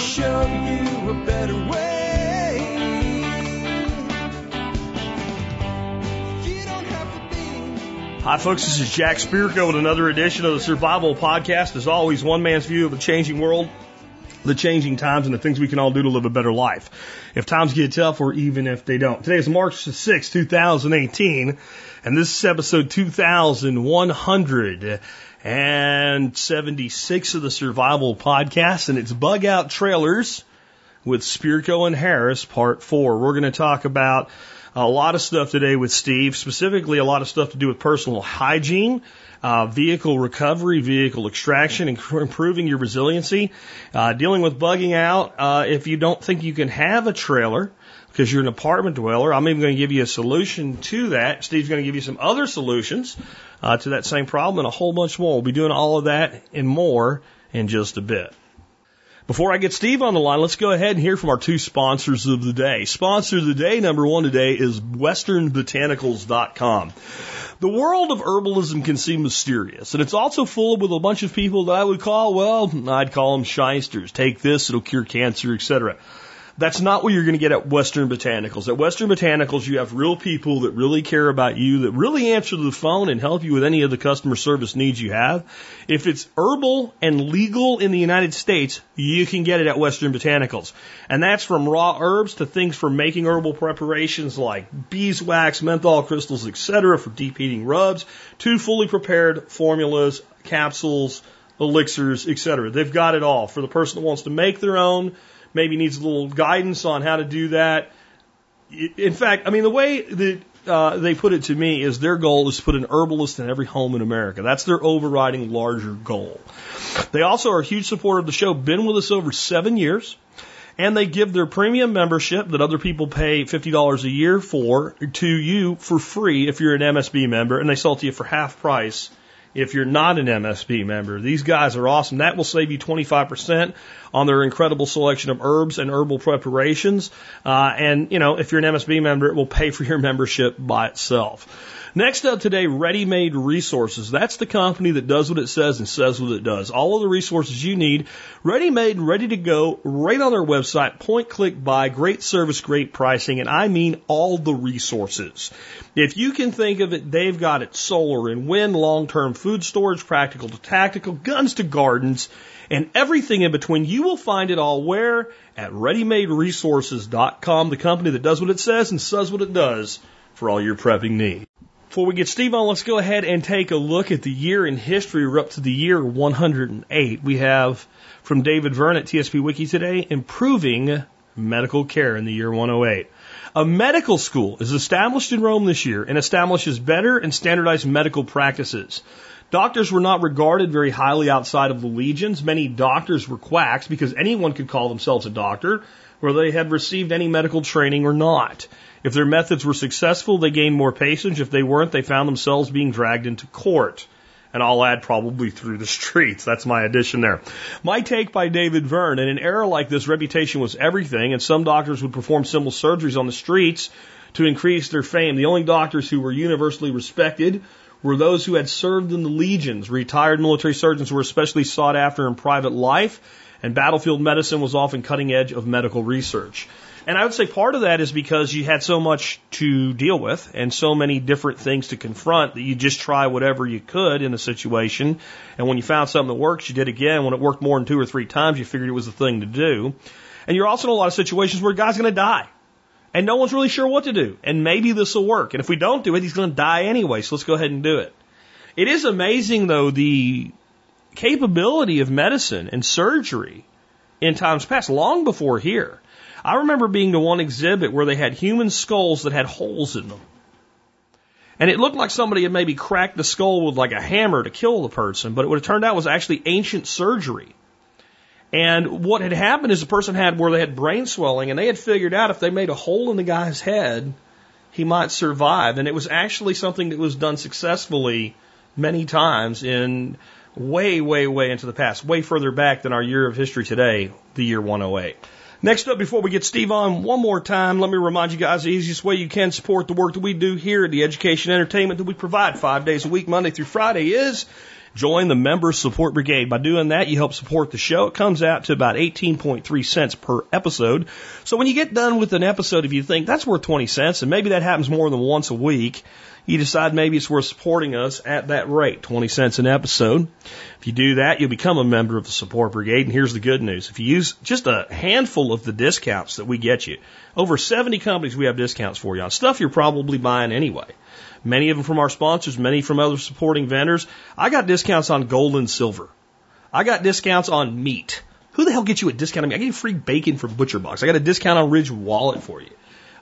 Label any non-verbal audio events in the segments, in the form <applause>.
show you a better way. Hi, folks. This is Jack Spirko with another edition of the Survival Podcast. As always, one man's view of a changing world, the changing times, and the things we can all do to live a better life. If times get tough, or even if they don't. Today is March 6, 2018, and this is episode 2176 of the Survival Podcast, and it's Bug Out Trailers with Spirko and Harris, part four. We're going to talk about a lot of stuff today with Steve, specifically a lot of stuff to do with personal hygiene, uh, vehicle recovery, vehicle extraction, and improving your resiliency, uh, dealing with bugging out. Uh, if you don't think you can have a trailer because you're an apartment dweller, I'm even going to give you a solution to that. Steve's going to give you some other solutions uh, to that same problem and a whole bunch more. We'll be doing all of that and more in just a bit. Before I get Steve on the line, let's go ahead and hear from our two sponsors of the day. Sponsor of the day, number one today, is westernbotanicals.com. The world of herbalism can seem mysterious, and it's also full with a bunch of people that I would call, well, I'd call them shysters. Take this, it'll cure cancer, etc. That's not what you're going to get at Western Botanicals. At Western Botanicals, you have real people that really care about you, that really answer the phone and help you with any of the customer service needs you have. If it's herbal and legal in the United States, you can get it at Western Botanicals. And that's from raw herbs to things for making herbal preparations like beeswax, menthol crystals, etc. for deep heating rubs, to fully prepared formulas, capsules, elixirs, etc. They've got it all for the person that wants to make their own maybe needs a little guidance on how to do that. In fact, I mean, the way that uh, they put it to me is their goal is to put an herbalist in every home in America. That's their overriding larger goal. They also are a huge supporter of the show, been with us over seven years, and they give their premium membership that other people pay $50 a year for to you for free if you're an MSB member, and they sell it to you for half price if you're not an MSB member. These guys are awesome. That will save you 25% on their incredible selection of herbs and herbal preparations. Uh, and, you know, if you're an MSB member, it will pay for your <laughs> membership by itself. Next up today, Ready Made Resources. That's the company that does what it says and says what it does. All of the resources you need, ready made and ready to go, right on their website. Point, click, buy, great service, great pricing, and I mean all the resources. If you can think of it, they've got it solar and wind, long-term food storage, practical to tactical, guns to gardens, and everything in between. You will find it all where? At readymaderesources.com, the company that does what it says and says what it does for all your prepping needs. Before we get Steve on, let's go ahead and take a look at the year in history. We're up to the year 108. We have from David Verne at TSP Wiki today, improving medical care in the year 108. A medical school is established in Rome this year and establishes better and standardized medical practices. Doctors were not regarded very highly outside of the legions. Many doctors were quacks because anyone could call themselves a doctor, whether they had received any medical training or not. If their methods were successful, they gained more patients. If they weren't, they found themselves being dragged into court. And I'll add probably through the <laughs> streets. That's my addition there. My take by David Verne. In an era like this, reputation was everything, and some doctors would perform simple surgeries on the streets to increase their fame. The only doctors who were universally respected were those who had served in the legions. Retired military surgeons were especially sought after in private life, and battlefield medicine was often cutting edge of medical research. And I would say part of that is because you had so much to deal with and so many different things to confront that you just try whatever you could in a situation. And when you found something that works, you did it again. When it worked more than two or three times, you figured it was the thing to do. And you're also in a lot of situations where a guy's going to die. And no one's really sure what to do. And maybe this will work. And if we don't do it, he's going to die anyway. So let's go ahead and do it. It is amazing, though, the capability of medicine and surgery in times past, long before here. I remember being to one exhibit where they had human skulls that had holes in them. And it looked like somebody had maybe cracked the skull with like a hammer to kill the person, but what it turned out was actually ancient surgery. And what had happened is the person had where they had brain swelling and they had figured out if they made a hole in the guy's head, he might survive. And it was actually something that was done successfully many times in way, way, way into the past, way further back than our year of history today, the year 108. Next up, before we get Steve on one more time, let me remind you guys the easiest way you can support the work that we do here at the education entertainment that we provide five days a week, Monday through Friday, is Join the Member Support Brigade. By doing that, you help support the show. It comes out to about 18.3 cents per episode. So when you get done with an episode, if you think that's worth 20 cents, and maybe that happens more than once a week, you decide maybe it's worth supporting us at that rate, 20 cents an episode. If you do that, you'll become a member of the support brigade. And here's the good news. If you use just a handful of the discounts that we get you, over 70 companies we have discounts for you on stuff you're probably buying anyway. Many of them from our sponsors, many from other supporting vendors. I got discounts on gold and silver. I got discounts on meat. Who the hell gets you a discount on meat? I get you free bacon from Butcher Box. I got a discount on Ridge Wallet for you.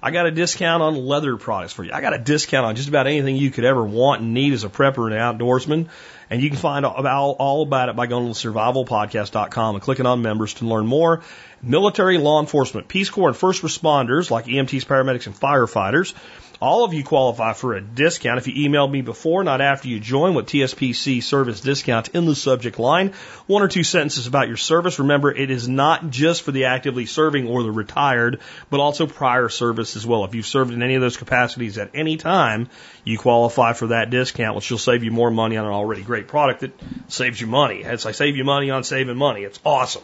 I got a discount on leather products for you. I got a discount on just about anything you could ever want and need as a prepper and outdoorsman. And you can find all, all about it by going to survivalpodcast.com and clicking on members to learn more. Military, law enforcement, Peace Corps, and first responders like EMTs, paramedics, and firefighters all of you qualify for a discount if you emailed me before, not after you join, with TSPC service discount in the subject line. One or two sentences about your service. Remember, it is not just for the actively serving or the retired, but also prior service as well. If you've served in any of those capacities at any time, you qualify for that discount, which will save you more money on an already great product that saves you money. It's like save you money on saving money. It's awesome.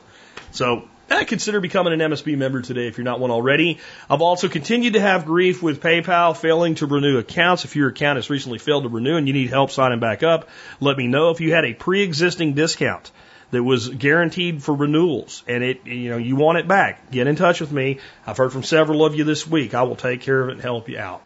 So I consider becoming an MSB member today if you're not one already. I've also continued to have grief with PayPal failing to renew accounts. If your account has recently failed to renew and you need help signing back up, let me know. If you had a pre-existing discount that was guaranteed for renewals and it, you know, you want it back, get in touch with me. I've heard from several of you this week. I will take care of it and help you out.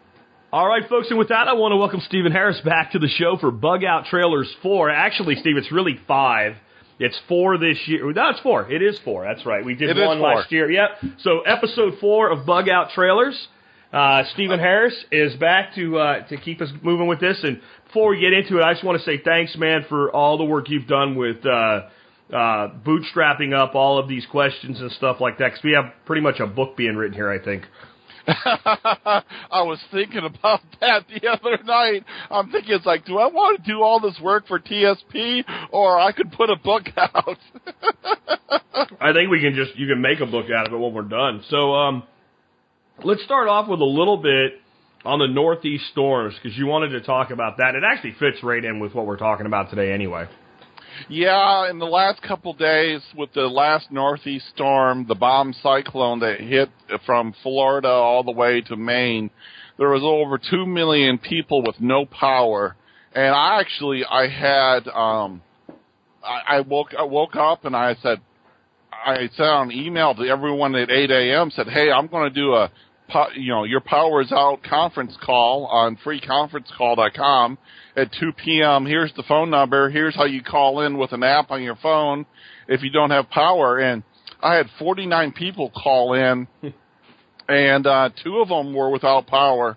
All right, folks, and with that, I want to welcome Stephen Harris back to the show for Bug Out Trailers 4. Actually, Steve, it's really five it's four this year. No, it's four. It is four. That's right. We did it one last year. Yep. So episode four of Bug Out Trailers. Uh, Stephen Harris is back to uh, to keep us moving with this. And before we get into it, I just want to say thanks, man, for all the work you've done with uh, uh, bootstrapping up all of these questions and stuff like that. Because we have pretty much a book being written here, I think. <laughs> I was thinking about that the other night. I'm thinking it's like, do I want to do all this work for TSP or I could put a book <laughs> out? I think we can just you can make a book out of it when we're done. So um let's start off with a little bit on the northeast storms because you wanted to talk about that. It actually fits right in with what we're talking about today anyway. Yeah, in the last couple days with the last northeast storm, the bomb cyclone that hit from Florida all the way to Maine, there was over 2 million people with no power. And I actually, I had, um, I, I woke, I woke up and I said, I sent an email to everyone at 8 a.m. said, hey, I'm going to do a, you know, your power is out conference call on freeconferencecall.com at 2 p.m. Here's the phone number. Here's how you call in with an app on your phone if you don't have power. And I had 49 people call in, <laughs> and uh, two of them were without power.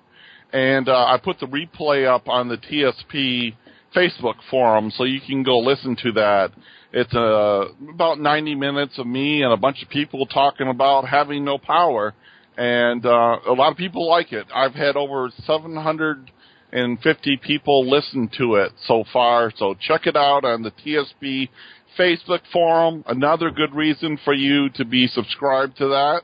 And uh, I put the replay up on the TSP Facebook forum, so you can go listen to that. It's uh, about 90 minutes of me and a bunch of people talking about having no power, and uh, a lot of people like it. I've had over 750 people listen to it so far. So check it out on the TSP Facebook forum. Another good reason for you to be subscribed to that.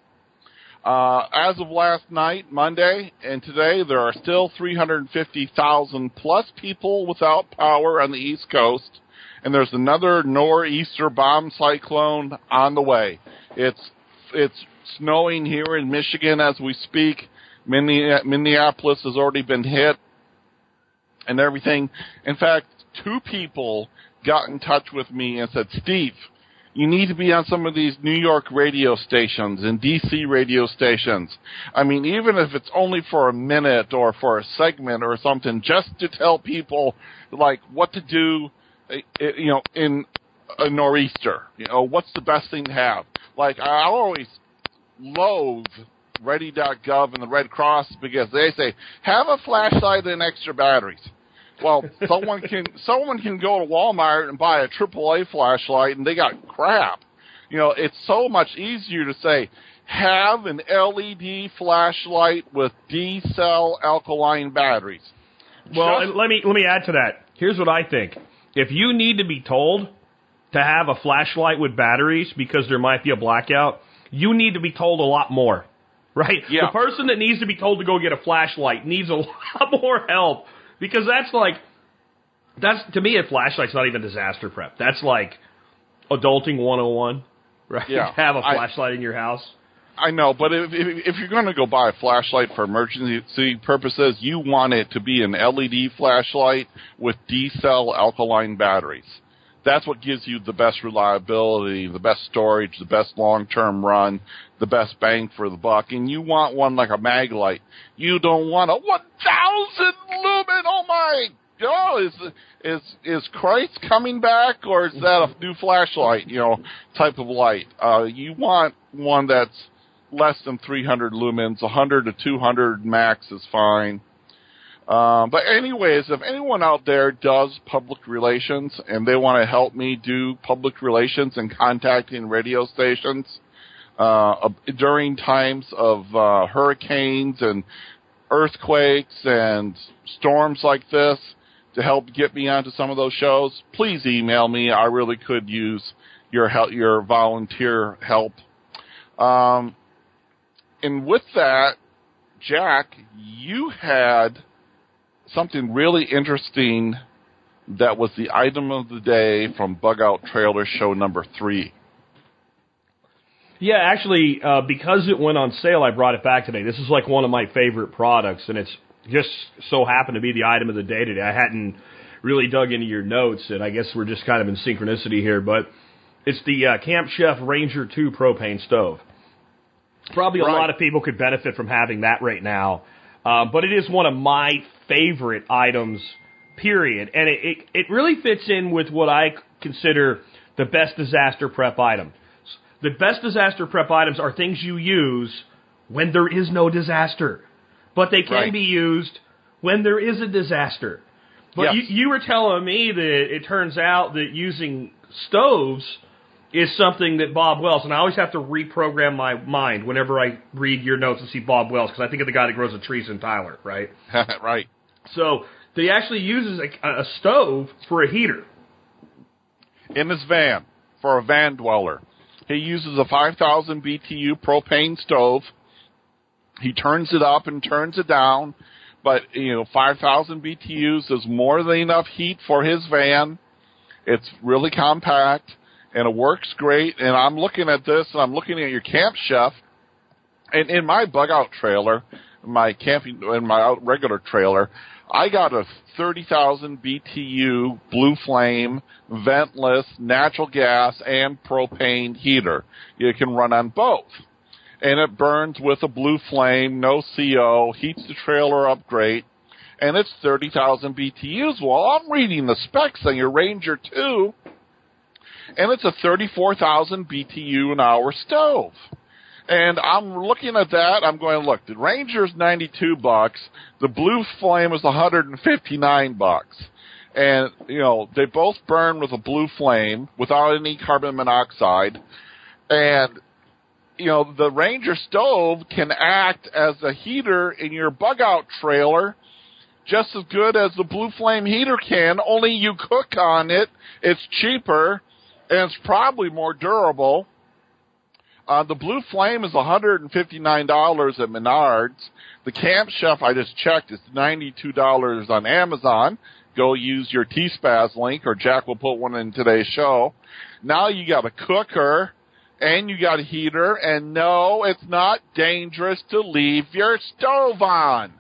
Uh, as of last night, Monday, and today, there are still 350,000 plus people without power on the East Coast, and there's another nor'easter bomb cyclone on the way. It's it's snowing here in Michigan as we speak. Minneapolis has already been hit and everything. In fact, two people got in touch with me and said, Steve, you need to be on some of these New York radio stations and DC radio stations. I mean, even if it's only for a minute or for a segment or something, just to tell people like what to do, eh, eh, you know, in a nor'easter. You know, what's the best thing to have? Like I always loathe ready.gov and the Red Cross because they say have a flashlight and extra batteries. Well, <laughs> someone can someone can go to Walmart and buy a AAA flashlight, and they got crap. You know, it's so much easier to say have an LED flashlight with D cell alkaline batteries. Well, Just, let me let me add to that. Here's what I think. If you need to be told to have a flashlight with batteries because there might be a blackout, you need to be told a lot more. Right? Yeah. The person that needs to be told to go get a flashlight needs a <laughs> lot more help because that's like, That's to me a flashlight's not even disaster prep. That's like adulting 101, <laughs> right? Yeah. Have a flashlight in your house. I know, but if, if, if you're going to go buy a flashlight for emergency purposes, you want it to be an LED flashlight with D cell alkaline batteries. That's what gives you the best reliability, the best storage, the best long term run, the best bang for the buck. And you want one like a Maglite. You don't want a 1000 lumen. Oh my God, is is is Christ coming back, or is that a new flashlight? You know, type of light. Uh, you want one that's less than 300 lumens. 100 to 200 max is fine. Um, but anyways, if anyone out there does public relations and they want to help me do public relations and contacting radio stations uh, during times of uh, hurricanes and earthquakes and storms like this to help get me onto some of those shows, please email me. I really could use your help, your volunteer help. Um, and with that, Jack, you had something really interesting that was the item of the day from Bug Out Trailer Show number three. Yeah, actually, uh, because it went on sale, I brought it back today. This is like one of my favorite products, and it's just so happened to be the item of the day today. I hadn't really dug into your notes, and I guess we're just kind of in synchronicity here, but it's the uh, Camp Chef Ranger 2 propane stove. Probably a Right. lot of people could benefit from having that right now, uh, but it is one of my favorite items, period. And it, it, it really fits in with what I consider the best disaster prep item. The best disaster prep items are things you use when there is no disaster, but they can Right. be used when there is a disaster. But Yes. you, you were telling me that it turns out that using stoves is something that Bob Wells, and I always have to reprogram my mind whenever I read your notes and see Bob Wells, because I think of the guy that grows the trees in Tyler, right? <laughs> right. So he actually uses a, a stove for a heater. In his van for a van dweller. He uses a 5000 BTU propane stove. He turns it up and turns it down, but you know, 5000 BTUs is more than enough heat for his van. It's really compact and it works great. And I'm looking at this and I'm looking at your camp chef and in my bug out trailer, my camping, in my regular trailer, I got a 30,000 BTU blue flame, ventless, natural gas, and propane heater. You can run on both. And it burns with a blue flame, no CO, heats the trailer up great, and it's 30,000 BTUs. Well, I'm reading the specs on your Ranger 2, and it's a 34,000 BTU an hour stove. And I'm looking at that. I'm going, look, the Ranger's 92 bucks. The Blue Flame is 159 bucks. And, you know, they both burn with a blue flame without any carbon monoxide. And, you know, the Ranger stove can act as a heater in your bug out trailer just as good as the Blue Flame heater can, only you cook on it. It's cheaper and it's probably more durable. Uh, the Blue Flame is $159 at Menards. The Camp Chef, I just checked, is $92 on Amazon. Go use your T-Spaz link, or Jack will put one in today's show. Now you got a cooker, and you got a heater, and no, it's not dangerous to leave your stove on.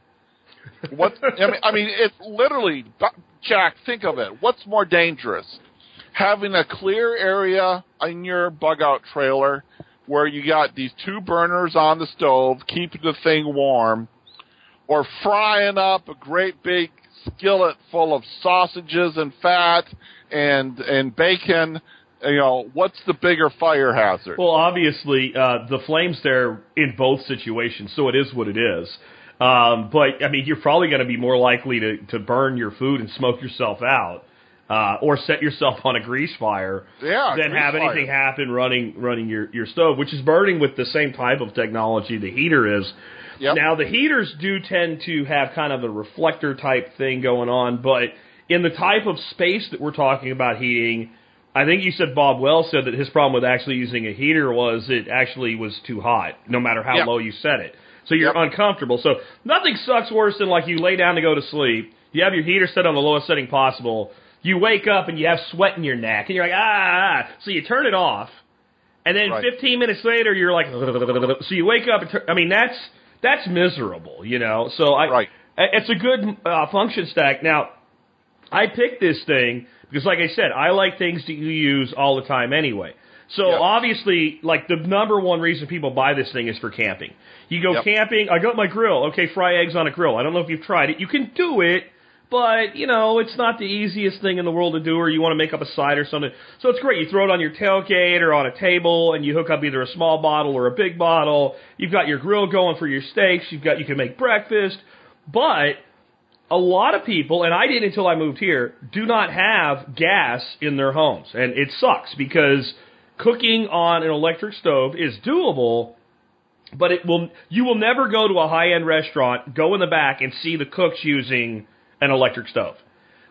What, I mean, I mean, it's literally, Jack, think of it. What's more dangerous? Having a clear area in your bug out trailer where you got these two burners on the stove, keeping the thing warm, or frying up a great big skillet full of sausages and fat and and bacon. You know, what's the bigger fire hazard? Well, obviously, uh, the flames there in both situations, so it is what it is. Um, but I mean, you're probably going to be more likely to to burn your food and smoke yourself out, uh, or set yourself on a grease fire Yeah, than have fire. anything happen running running your your stove, which is burning with the same type of technology the heater is. Yep. Now the heaters do tend to have kind of a reflector type thing going on, but in the type of space that we're talking about heating, I think you said Bob Wells said that his problem with actually using a heater was it actually was too hot, no matter how Yep. low you set it. So you're Yep. uncomfortable. So nothing sucks worse than like you lay down to go to sleep. You have your heater set on the lowest setting possible. You wake up and you have sweat in your neck, and you're like, ah, ah, ah. so you turn it off, and then Right. 15 minutes later, you're like, <laughs> so you wake up. And tur- I mean, that's that's miserable, you know. So I, Right. it's a good uh, function stack. Now, I picked this thing because, like I said, I like things that you use all the time anyway. So Yep. obviously, like the number one reason people buy this thing is for camping. You go Yep. camping. I got my grill. Okay, fry eggs on a grill. I don't know if you've tried it. You can do it, but you know it's not the easiest thing in the world to do. Or you want to make up a side or something. So it's great. You throw it on your tailgate or on a table, and you hook up either a small bottle or a big bottle. You've got your grill going for your steaks. You've got you can make breakfast, but a lot of people, and I did until I moved here, do not have gas in their homes. And it sucks because cooking on an electric stove is doable, but it will you will never go to a high end restaurant, go in the back and see the cooks using an electric stove.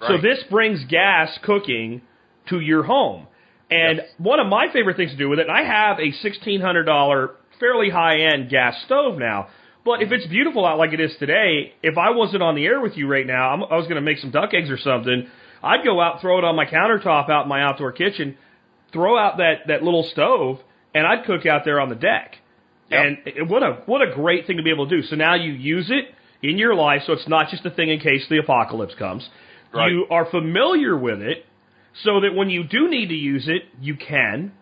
So this brings gas cooking to your home. And Yes. one of my favorite things to do with it, and I have a $1,600 fairly high end gas stove now. But if it's beautiful out like it is today, if I wasn't on the air with you right now, I'm, I was going to make some duck eggs or something. I'd go out, throw it on my countertop out in my outdoor kitchen, throw out that, that little stove, and I'd cook out there on the deck. Yep. And it- what a what a great thing to be able to do. So now you use it in your life, so it's not just a thing in case the apocalypse comes. Right. You are familiar with it, so that when you do need to use it, you can.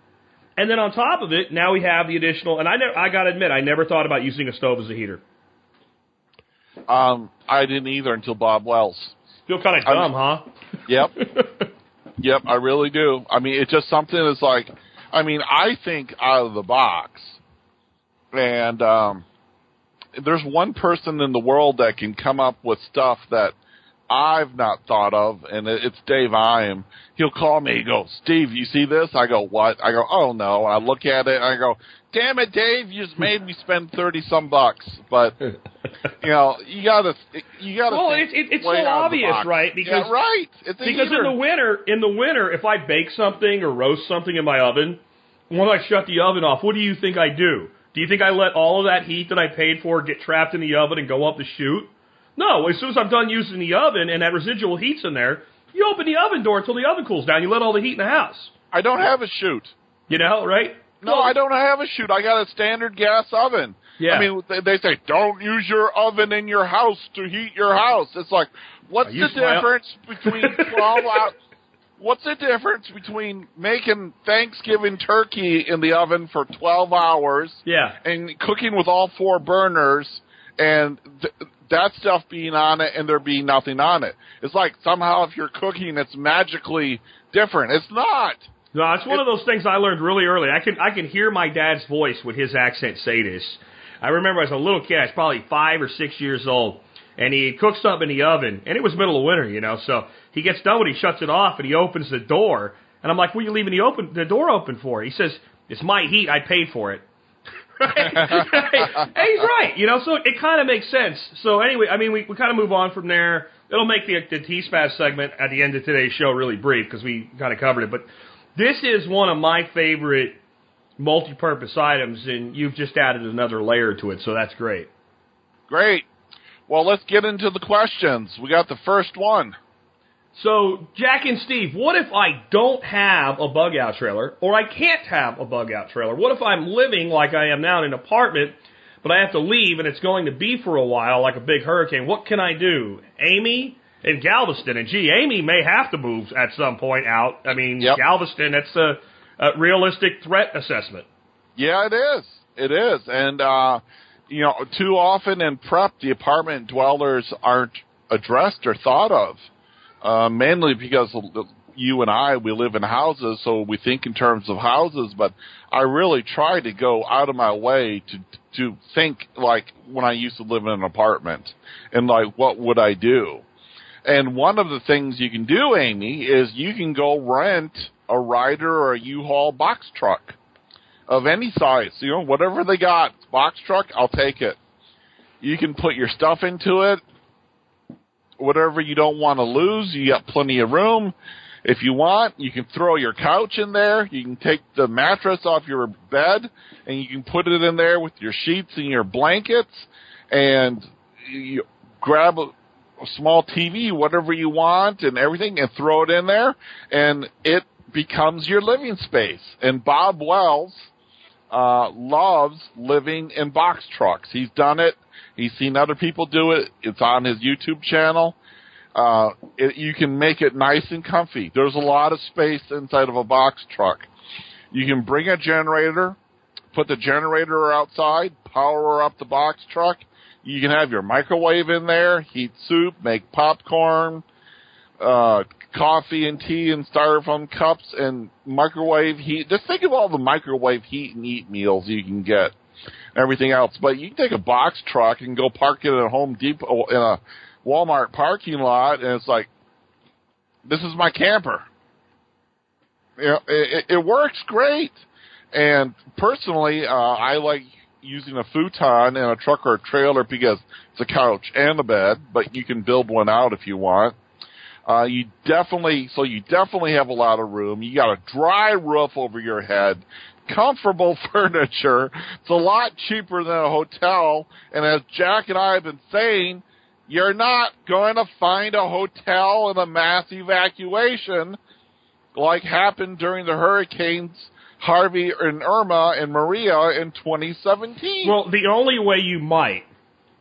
And then on top of it, now we have the additional. And I never, I got to admit, I never thought about using a stove as a heater. Um, I didn't either until Bob Wells. Feel kind of dumb, huh? Yep. <laughs> yep, I really do. I mean, it's just something that's like, I mean, I think out of the box. And, um, there's one person in the world that can come up with stuff that I've not thought of, and it's Dave Iam. He'll call me, he goes, Steve, you see this? I go, what? I go, oh no. I look at it, and I go, damn it, Dave, you just made me spend 30 some bucks. But, you know, you gotta, you gotta Well, it's- it's so out of the obvious, right? Because- yeah, right. It's Because in the winter, in the winter, if I bake something or roast something in my oven, when I shut the oven off, what do you think I do? Do you think I let all of that heat that I paid for get trapped in the oven and go up the chute? No. As soon as I'm done using the oven and that residual heat's in there, you open the oven door until the oven cools down. You let all the heat in the house. I don't have a chute. You know, right? No, I don't have a chute. I got a standard gas oven. Yeah. I mean, they, they say don't use your oven in your house to heat your house. It's like, what's the difference between <laughs> twelve hours? What's the difference between making Thanksgiving turkey in the oven for twelve hours Yeah. and cooking with all four burners and th- that stuff being on it and there being nothing on it? It's like somehow if you're cooking, it's magically different. It's not. No, it's one of those things I learned really early. I can I can hear my dad's voice with his accent say this. I remember as a little kid, I was probably five or six years old, and he cooked something in the oven, and it was middle of winter, you know. So he gets done with it, he shuts it off, and he opens the door, and I'm like, "What are you leaving the open the door open for?" He says, "It's my heat. I paid for it." <laughs> right? and he's right, you know. So it kind of makes sense. So anyway, I mean, we, we kind of move on from there. It'll make the the T-Spaz segment at the end of today's show really brief because we kind of covered it. But this is one of my favorite multi-purpose items, and you've just added another layer to it, so that's great. Great. Well, let's get into the questions. We got the first one. So, Jack and Steve, what if I don't have a bug out trailer, or I can't have a bug out trailer? What if I'm living like I am now in an apartment, but I have to leave and it's going to be for a while, like a big hurricane? What can I do? Amy in Galveston, and gee, Amy may have to move at some point out. I mean, Yep. Galveston, that's a, a realistic threat assessment. Yeah, it is. It is. And, uh, you know, too often in prep, the apartment dwellers aren't addressed or thought of. Uh, mainly because you and I, we live in houses, so we think in terms of houses, but I really try to go out of my way to, to think like when I used to live in an apartment and like what would I do? And one of the things you can do, Amy, is you can go rent a Ryder or a U-Haul box truck of any size. You know, whatever they got, box truck, I'll take it. You can put your stuff into it. Whatever you don't want to lose, you got plenty of room. If you want, you can throw your couch in there. You can take the mattress off your bed and you can put it in there with your sheets and your blankets and you grab a small TV, whatever you want, and everything, and throw it in there, and it becomes your living space. And Bob Wells uh, loves living in box trucks. He's done it. He's seen other people do it. It's on his YouTube channel. Uh, it, you can make it nice and comfy. There's a lot of space inside of a box truck. You can bring a generator, put the generator outside, power up the box truck. You can have your microwave in there, heat soup, make popcorn, uh, coffee and tea in styrofoam cups and microwave heat. Just think of all the microwave heat and eat meals you can get. Everything else, but you can take a box truck and go park it at a Home Depot in a Walmart parking lot, and it's like, this is my camper. You know, it, it works great. And personally, uh, I like using a futon in a truck or a trailer because it's a couch and a bed, but you can build one out if you want. Uh, you definitely, so you definitely have a lot of room. You got a dry roof over your head, comfortable <laughs> furniture. It's a lot cheaper than a hotel. And as Jack and I have been saying, you're not going to find a hotel in a mass evacuation like happened during the hurricanes Harvey and Irma and Maria in 2017. Well, the only way you might,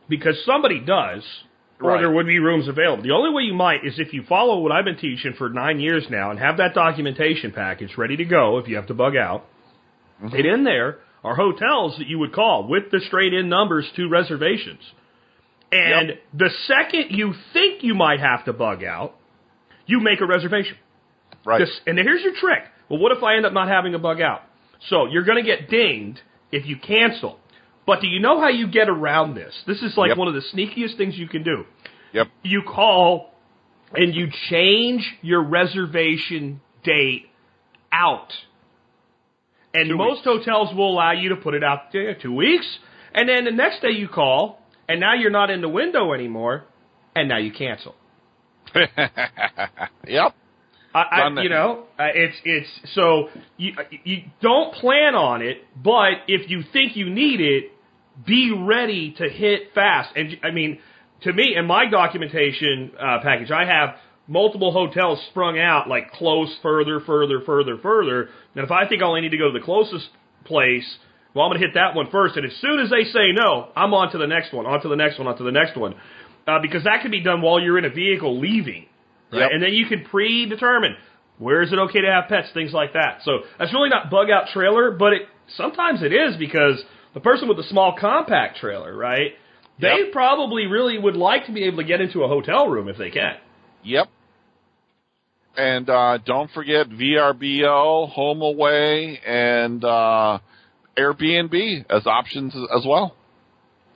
because somebody does, or Right. there would be rooms available. The only way you might is if you follow what I've been teaching for nine years now and have that documentation package ready to go if you have to bug out. Mm-hmm. And in there are hotels that you would call with the straight in numbers to reservations. And Yep. the second you think you might have to bug out, you make a reservation. right. Just, and here's your trick. Well, what if I end up not having a bug out? So you're going to get dinged if you cancel. But do you know how you get around this? This is like Yep. one of the sneakiest things you can do. Yep. You call and you change your reservation date out. And Two most hotels will allow you to put it out there two weeks. And then the next day you call, and now you're not in the window anymore, and now you cancel. <laughs> yep. I, I, you know, uh, it's it's so you you don't plan on it, but if you think you need it, be ready to hit fast. And I mean, to me, in my documentation uh, package, I have multiple hotels sprung out like close, further, further, further, further. And if I think I only need to go to the closest place, well, I'm going to hit that one first. And as soon as they say no, I'm on to the next one, on to the next one, on to the next one, uh, because that can be done while you're in a vehicle leaving. Right? Yep. And then you can predetermine where is it okay to have pets, things like that. So that's really not bug out trailer, but it sometimes it is because the person with the small compact trailer, right? They Yep. probably really would like to be able to get into a hotel room if they can. Yep. And uh, don't forget VRBO, HomeAway, and uh, Airbnb as options as well.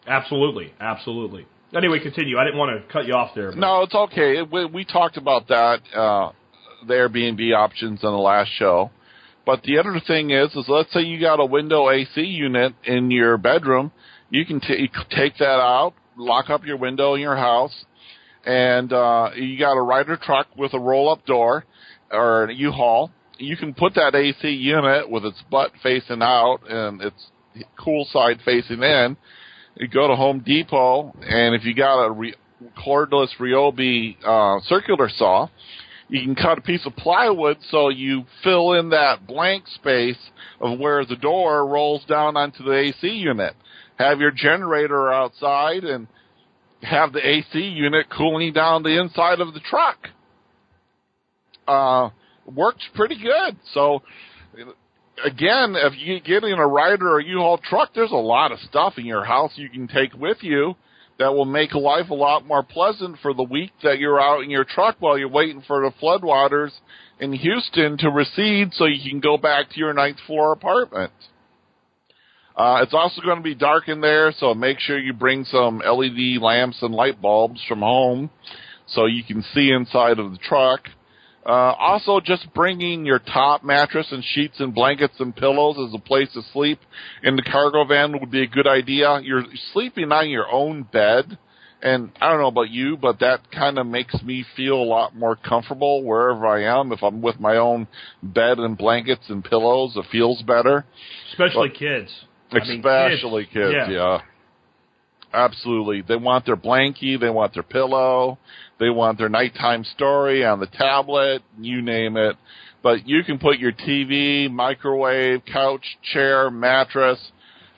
Absolutely, absolutely. Anyway, continue. I didn't want to cut you off there. but- No, it's okay. We, we talked about that, uh, the Airbnb options on the last show. But the other thing is, is let's say you got a window AC unit in your bedroom, you can t- take that out, lock up your window in your house, and uh, you got a Ryder truck with a roll-up door or a U-Haul. You can put that AC unit with its butt facing out and its cool side facing in. You go to Home Depot, and if you got a re- cordless Ryobi uh, circular saw, you can cut a piece of plywood so you fill in that blank space of where the door rolls down onto the AC unit. Have your generator outside and have the AC unit cooling down the inside of the truck. Uh, works pretty good. So, again, if you get in a Ryder or U-Haul truck, there's a lot of stuff in your house you can take with you that will make life a lot more pleasant for the week that you're out in your truck while you're waiting for the floodwaters in Houston to recede so you can go back to your ninth floor apartment. Uh, it's also going to be dark in there, so make sure you bring some LED lamps and light bulbs from home so you can see inside of the truck. Uh, also, just bringing your top mattress and sheets and blankets and pillows as a place to sleep in the cargo van would be a good idea. You're sleeping on your own bed, and I don't know about you, but that kind of makes me feel a lot more comfortable wherever I am. If I'm with my own bed and blankets and pillows, it feels better. especially Well, kids. I mean, Especially kids, yeah. Absolutely. They want their blankie, they want their pillow, they want their nighttime story on the tablet, you name it. But you can put your TV, microwave, couch, chair, mattress,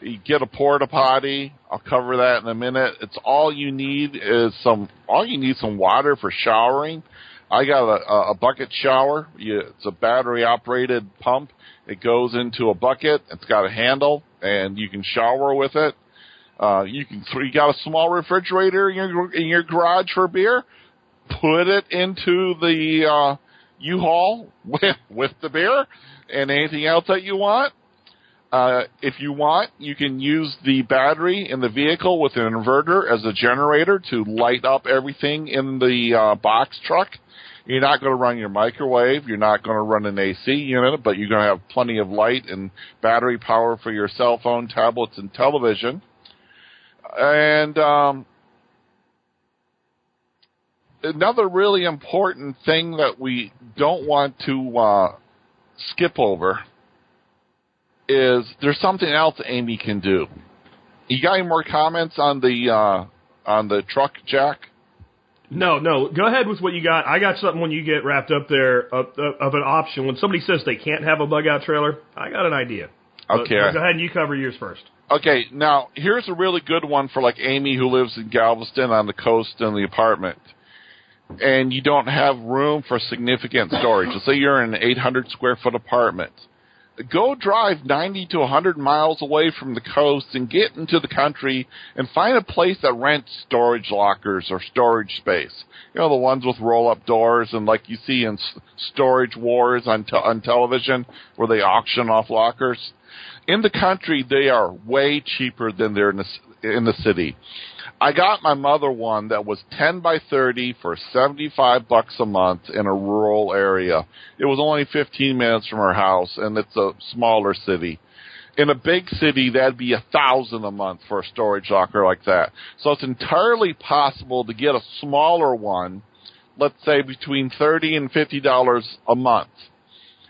you get a porta potty. I'll cover that in a minute. It's all you need is some, all you need some water for showering. I got a, a bucket shower. It's a battery operated pump. It goes into a bucket. It's got a handle and you can shower with it. Uh, you can, you got a small refrigerator in your, in your garage for beer. Put it into the, uh, U-Haul <laughs> with, with the beer and anything else that you want. Uh, if you want, you can use the battery in the vehicle with an inverter as a generator to light up everything in the uh, box truck. You're not going to run your microwave. You're not going to run an AC unit, but you're going to have plenty of light and battery power for your cell phone, tablets, and television. And um, another really important thing that we don't want to uh, skip over is there's something else Amy can do. You got any more comments on the uh, on the truck, Jack? No, no. Go ahead with what you got. I got something when you get wrapped up there of, of an option. When somebody says they can't have a bug out trailer, I got an idea. But- Okay. but go ahead and you cover yours first. Okay, now here's a really good one for like Amy who lives in Galveston on the coast in the apartment. And you don't have room for significant storage. Let's say you're in an 800 square foot apartment. Go drive 90 to 100 miles away from the coast and get into the country and find a place that rents storage lockers or storage space. You know, the ones with roll up doors and like you see in storage wars on, te- on television where they auction off lockers in the country they are way cheaper than they're in the, in the city. I got my mother one that was 10 by 30 for 75 bucks a month in a rural area. It was only 15 minutes from her house and it's a smaller city. In a big city, that'd be a thousand a month for a storage locker like that. So it's entirely possible to get a smaller one, let's say between 30 and 50 dollars a month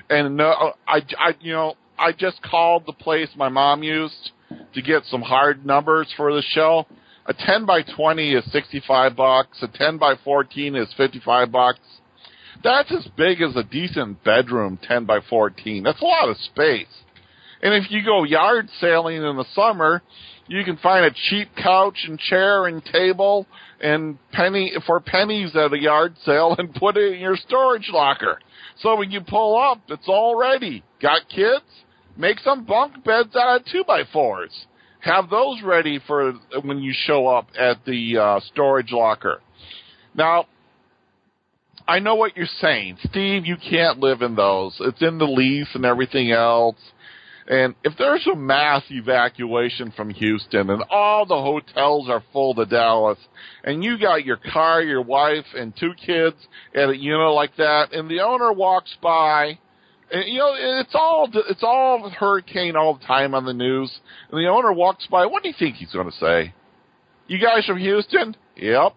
and no, I, I, you know, I just called the place my mom used to get some hard numbers for the show. A 10 by 20 is 65 bucks. A 10 by 14 is 55 bucks. That's as big as a decent bedroom 10 by 14. That's a lot of space. And if you go yard sailing in the summer, you can find a cheap couch and chair and table and penny for pennies at a yard sale <laughs> and put it in your storage locker. So when you pull up, it's all ready. Got kids? Make some bunk beds out of two by fours. Have those ready for when you show up at the uh, storage locker. Now, I know what you're saying, Steve. You can't live in those. It's in the lease and everything else. And if there's a mass evacuation from Houston and all the hotels are full to Dallas and you got your car, your wife and two kids at a unit like that and the owner walks by and you know, it's all, it's all hurricane all the time on the news and the owner walks by, what do you think he's going to say? You guys from Houston? Yep.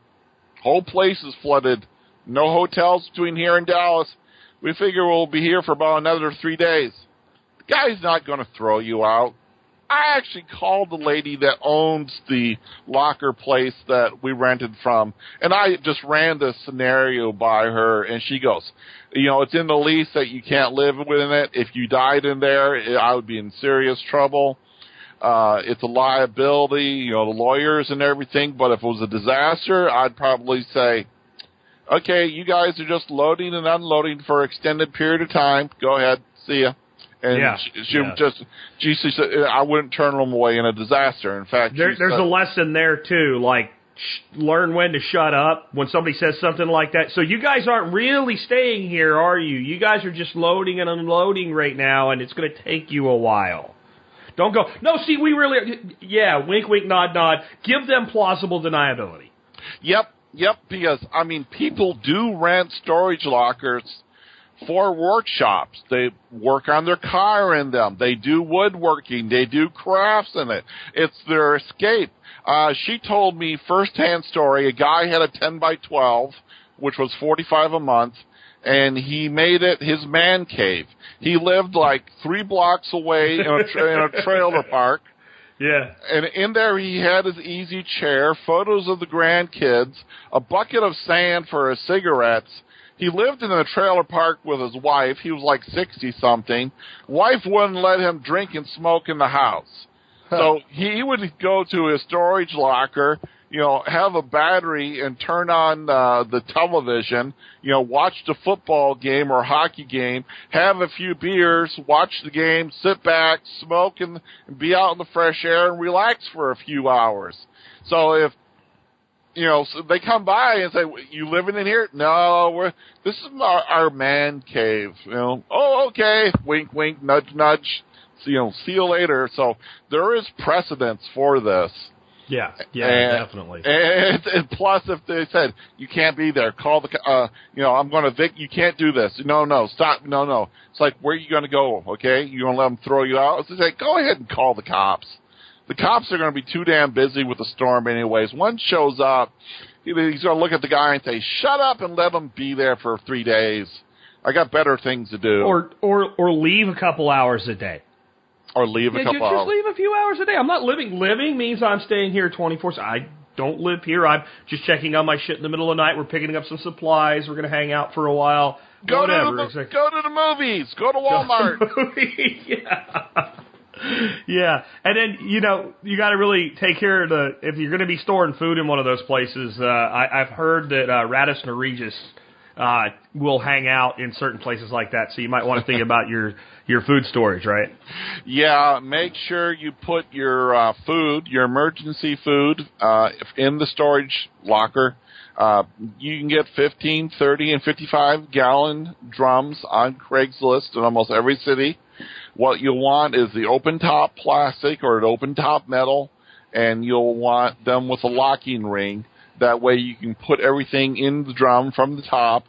Whole place is flooded. No hotels between here and Dallas. We figure we'll be here for about another three days. The guy's not going to throw you out. I actually called the lady that owns the locker place that we rented from, and I just ran the scenario by her, and she goes, you know, it's in the lease that you can't live within it. If you died in there, I would be in serious trouble. Uh, it's a liability, you know, the lawyers and everything, but if it was a disaster, I'd probably say, okay, you guys are just loading and unloading for an extended period of time. Go ahead. See ya. And Yeah, she, she yeah. just, she said, I wouldn't turn them away in a disaster. In fact, There, there's said- a lesson there too, like learn when to shut up when somebody says something like that. So you guys aren't really staying here, are you? You guys are just loading and unloading right now, and it's going to take you a while. Don't go. No, see, we really, yeah, wink, wink, nod, nod. Give them plausible deniability. Yep, yep, because, I mean, people do rent storage lockers for workshops. They work on their car in them. They do woodworking. They do crafts in it. It's their escape. Uh, she told me firsthand story. A guy had a 10 by 12, which was 45 a month, and he made it his man cave. He lived like three blocks away in a, tra- in a <laughs> trailer park. Yeah. And in there, he had his easy chair, photos of the grandkids, a bucket of sand for his cigarettes. He lived in a trailer park with his wife. He was like 60 something. Wife wouldn't let him drink and smoke in the house. <laughs> So he would go to his storage locker, you know, have a battery and turn on uh, the television, you know, watch the football game or hockey game, have a few beers, watch the game, sit back, smoke and, and be out in the fresh air and relax for a few hours. So if you know, so they come by and say, "You living in here?" No, we're this is our, our man cave. You know, oh, okay. Wink, wink, nudge, nudge. You know, see you later. So there is precedence for this. Yeah. Yeah. And- definitely. And, and plus, if they said you can't be there, call the, uh, you know, I'm going to Vic. You can't do this. No, no, stop. No, no. It's like where are you going to go? Okay, you going to let them throw you out? It's like go ahead and call the cops. The cops are going to be too damn busy with the storm, anyways. One shows up, he's going to look at the guy and say, "Shut up and let him be there for three days." I got better things to do. or or or leave a couple hours a day. Or leave a Yeah, couple just hours. leave a few hours a day. I'm not living. Living means I'm staying here 24. I don't live here. I'm just checking on my shit in the middle of the night. We're picking up some supplies. We're going to hang out for a while. Go Whatever. to the It's like- go to the movies. Go to <laughs> Walmart. <laughs> yeah. Yeah, and then you know you got to really take care of the if you're going to be storing food in one of those places. Uh, I, I've heard that uh, Radisson or Regis uh, will hang out in certain places like that, so you might want to think about your your food storage, right? Yeah, make sure you put your uh, food, your emergency food, uh, in the storage locker. Uh, you can get 15, 30, and 55 gallon drums on Craigslist in almost every city. What you'll want is the open top plastic or an open top metal, and you'll want them with a locking ring. That way you can put everything in the drum from the top,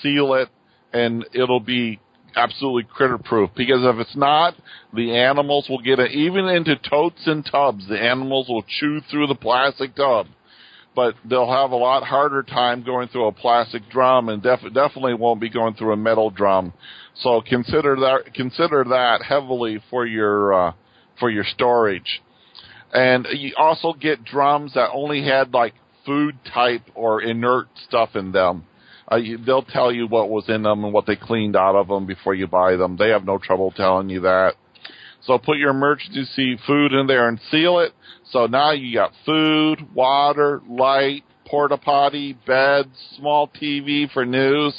seal it, and it'll be absolutely critter proof because if it's not, the animals will get it. Even into totes and tubs, the animals will chew through the plastic tub. But they'll have a lot harder time going through a plastic drum, and def- definitely won't be going through a metal drum. So consider that consider that heavily for your uh, for your storage. And you also get drums that only had like food type or inert stuff in them. Uh, they'll tell you what was in them and what they cleaned out of them before you buy them. They have no trouble telling you that. So put your emergency food in there and seal it. So now you got food, water, light, porta potty, beds, small TV for news,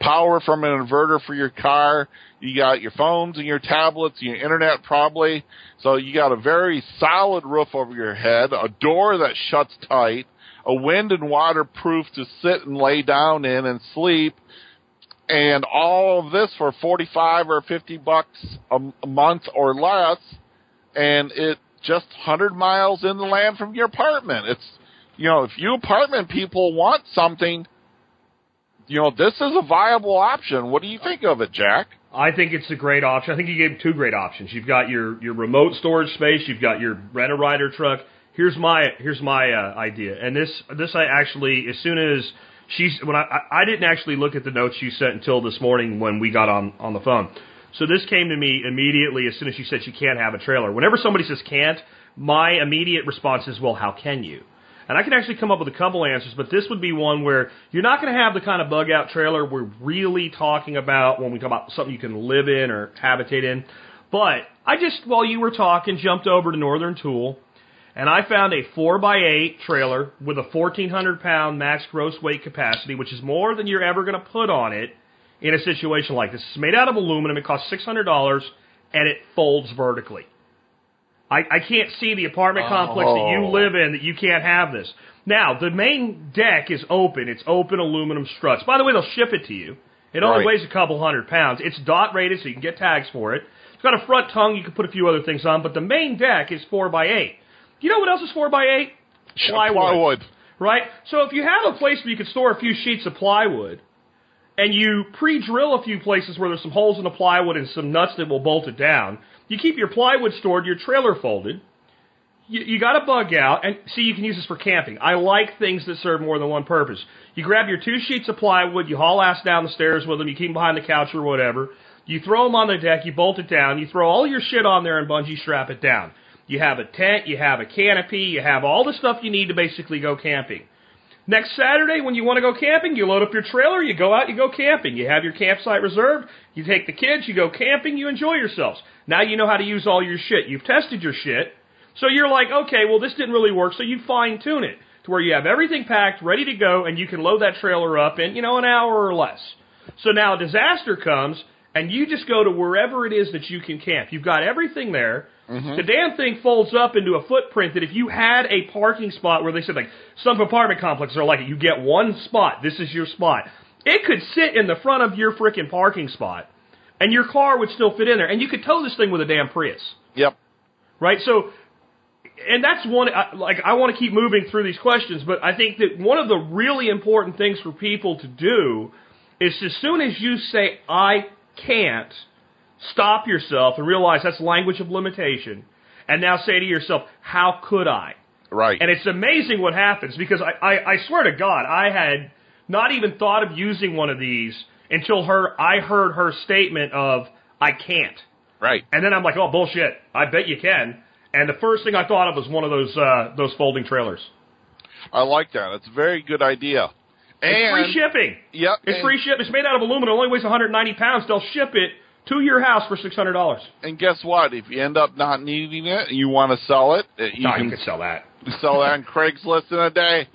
power from an inverter for your car. You got your phones and your tablets, and your internet probably. So you got a very solid roof over your head, a door that shuts tight, a wind and water proof to sit and lay down in and sleep, and all of this for 45 or 50 bucks a, month or less, and it just 100 miles in the land from your apartment. It's, you know, if you apartment people want something, you know, this is a viable option. What do you think of it, Jack? I think it's a great option. I think you gave two great options. You've got your your remote storage space. You've got your rent a Ryder truck. Here's my here's my uh, idea. And this this I actually as soon as she's when I I didn't actually look at the notes you sent until this morning when we got on on the phone. So this came to me immediately as soon as she said she can't have a trailer. Whenever somebody says can't, my immediate response is, well, how can you? And I can actually come up with a couple answers, but this would be one where you're not going to have the kind of bug out trailer we're really talking about when we talk about something you can live in or habitate in. But I just, while you were talking, jumped over to Northern Tool and I found a 4x8 trailer with a 1,400 pound max gross weight capacity, which is more than you're ever going to put on it in a situation like this. It's made out of aluminum. It costs $600 and it folds vertically. I, I can't see the apartment complex that you Oh. live in that you can't have this. Now, the main deck is open. It's open aluminum struts. By the way, they'll ship it to you. It only Right. weighs a couple hundred pounds. It's dot rated, so you can get tags for it. It's got a front tongue. You can put a few other things on, but the main deck is 4x8. You know what else is 4x8? Plywood. Plywood. Right? So if you have a place where you can store a few sheets of plywood, and you pre-drill a few places where there's some holes in the plywood and some nuts that will bolt it down, you keep your plywood stored, your trailer folded, you, you got a bug out, and see, you can use this for camping. I like things that serve more than one purpose. You grab your two sheets of plywood, you haul ass down the stairs with them, you keep them behind the couch or whatever, you throw them on the deck, you bolt it down, you throw all your shit on there and bungee strap it down. You have a tent, you have a canopy, you have all the stuff you need to basically go camping. Next Saturday, when you want to go camping, you load up your trailer, you go out, you go camping. You have your campsite reserved, you take the kids, you go camping, you enjoy yourselves. Now you know how to use all your shit. You've tested your shit. So you're like, okay, well, this didn't really work, so you fine tune it to where you have everything packed, ready to go, and you can load that trailer up in, you know, an hour or less. So now a disaster comes, and you just go to wherever it is that you can camp. You've got everything there. Mm-hmm. The damn thing folds up into a footprint that if you had a parking spot where they said like some apartment complexes are like it, you get one spot. This is your spot. It could sit in the front of your frickin' parking spot, and your car would still fit in there, and you could tow this thing with a damn Prius Yep. right? So, and that's one, like, I want to keep moving through these questions, but I think that one of the really important things for people to do is as soon as you say, I can't, stop yourself and realize that's language of limitation, and now say to yourself, how could I? Right. And it's amazing what happens because I, I, I swear to God, I had not even thought of using one of these until her, I heard her statement of, I can't. right. And then I'm like, oh bullshit! I bet you can. And the first thing I thought of was one of those uh, those folding trailers. I like that. It's a very good idea. It's And free shipping. Yep. It's free ship. It's made out of aluminum. It only weighs 190 pounds. They'll ship it to your house for six hundred dollars. And guess what? If you end up not needing it and you want to sell it, uh, you No, can you could sell that. sell that on Craigslist in a day.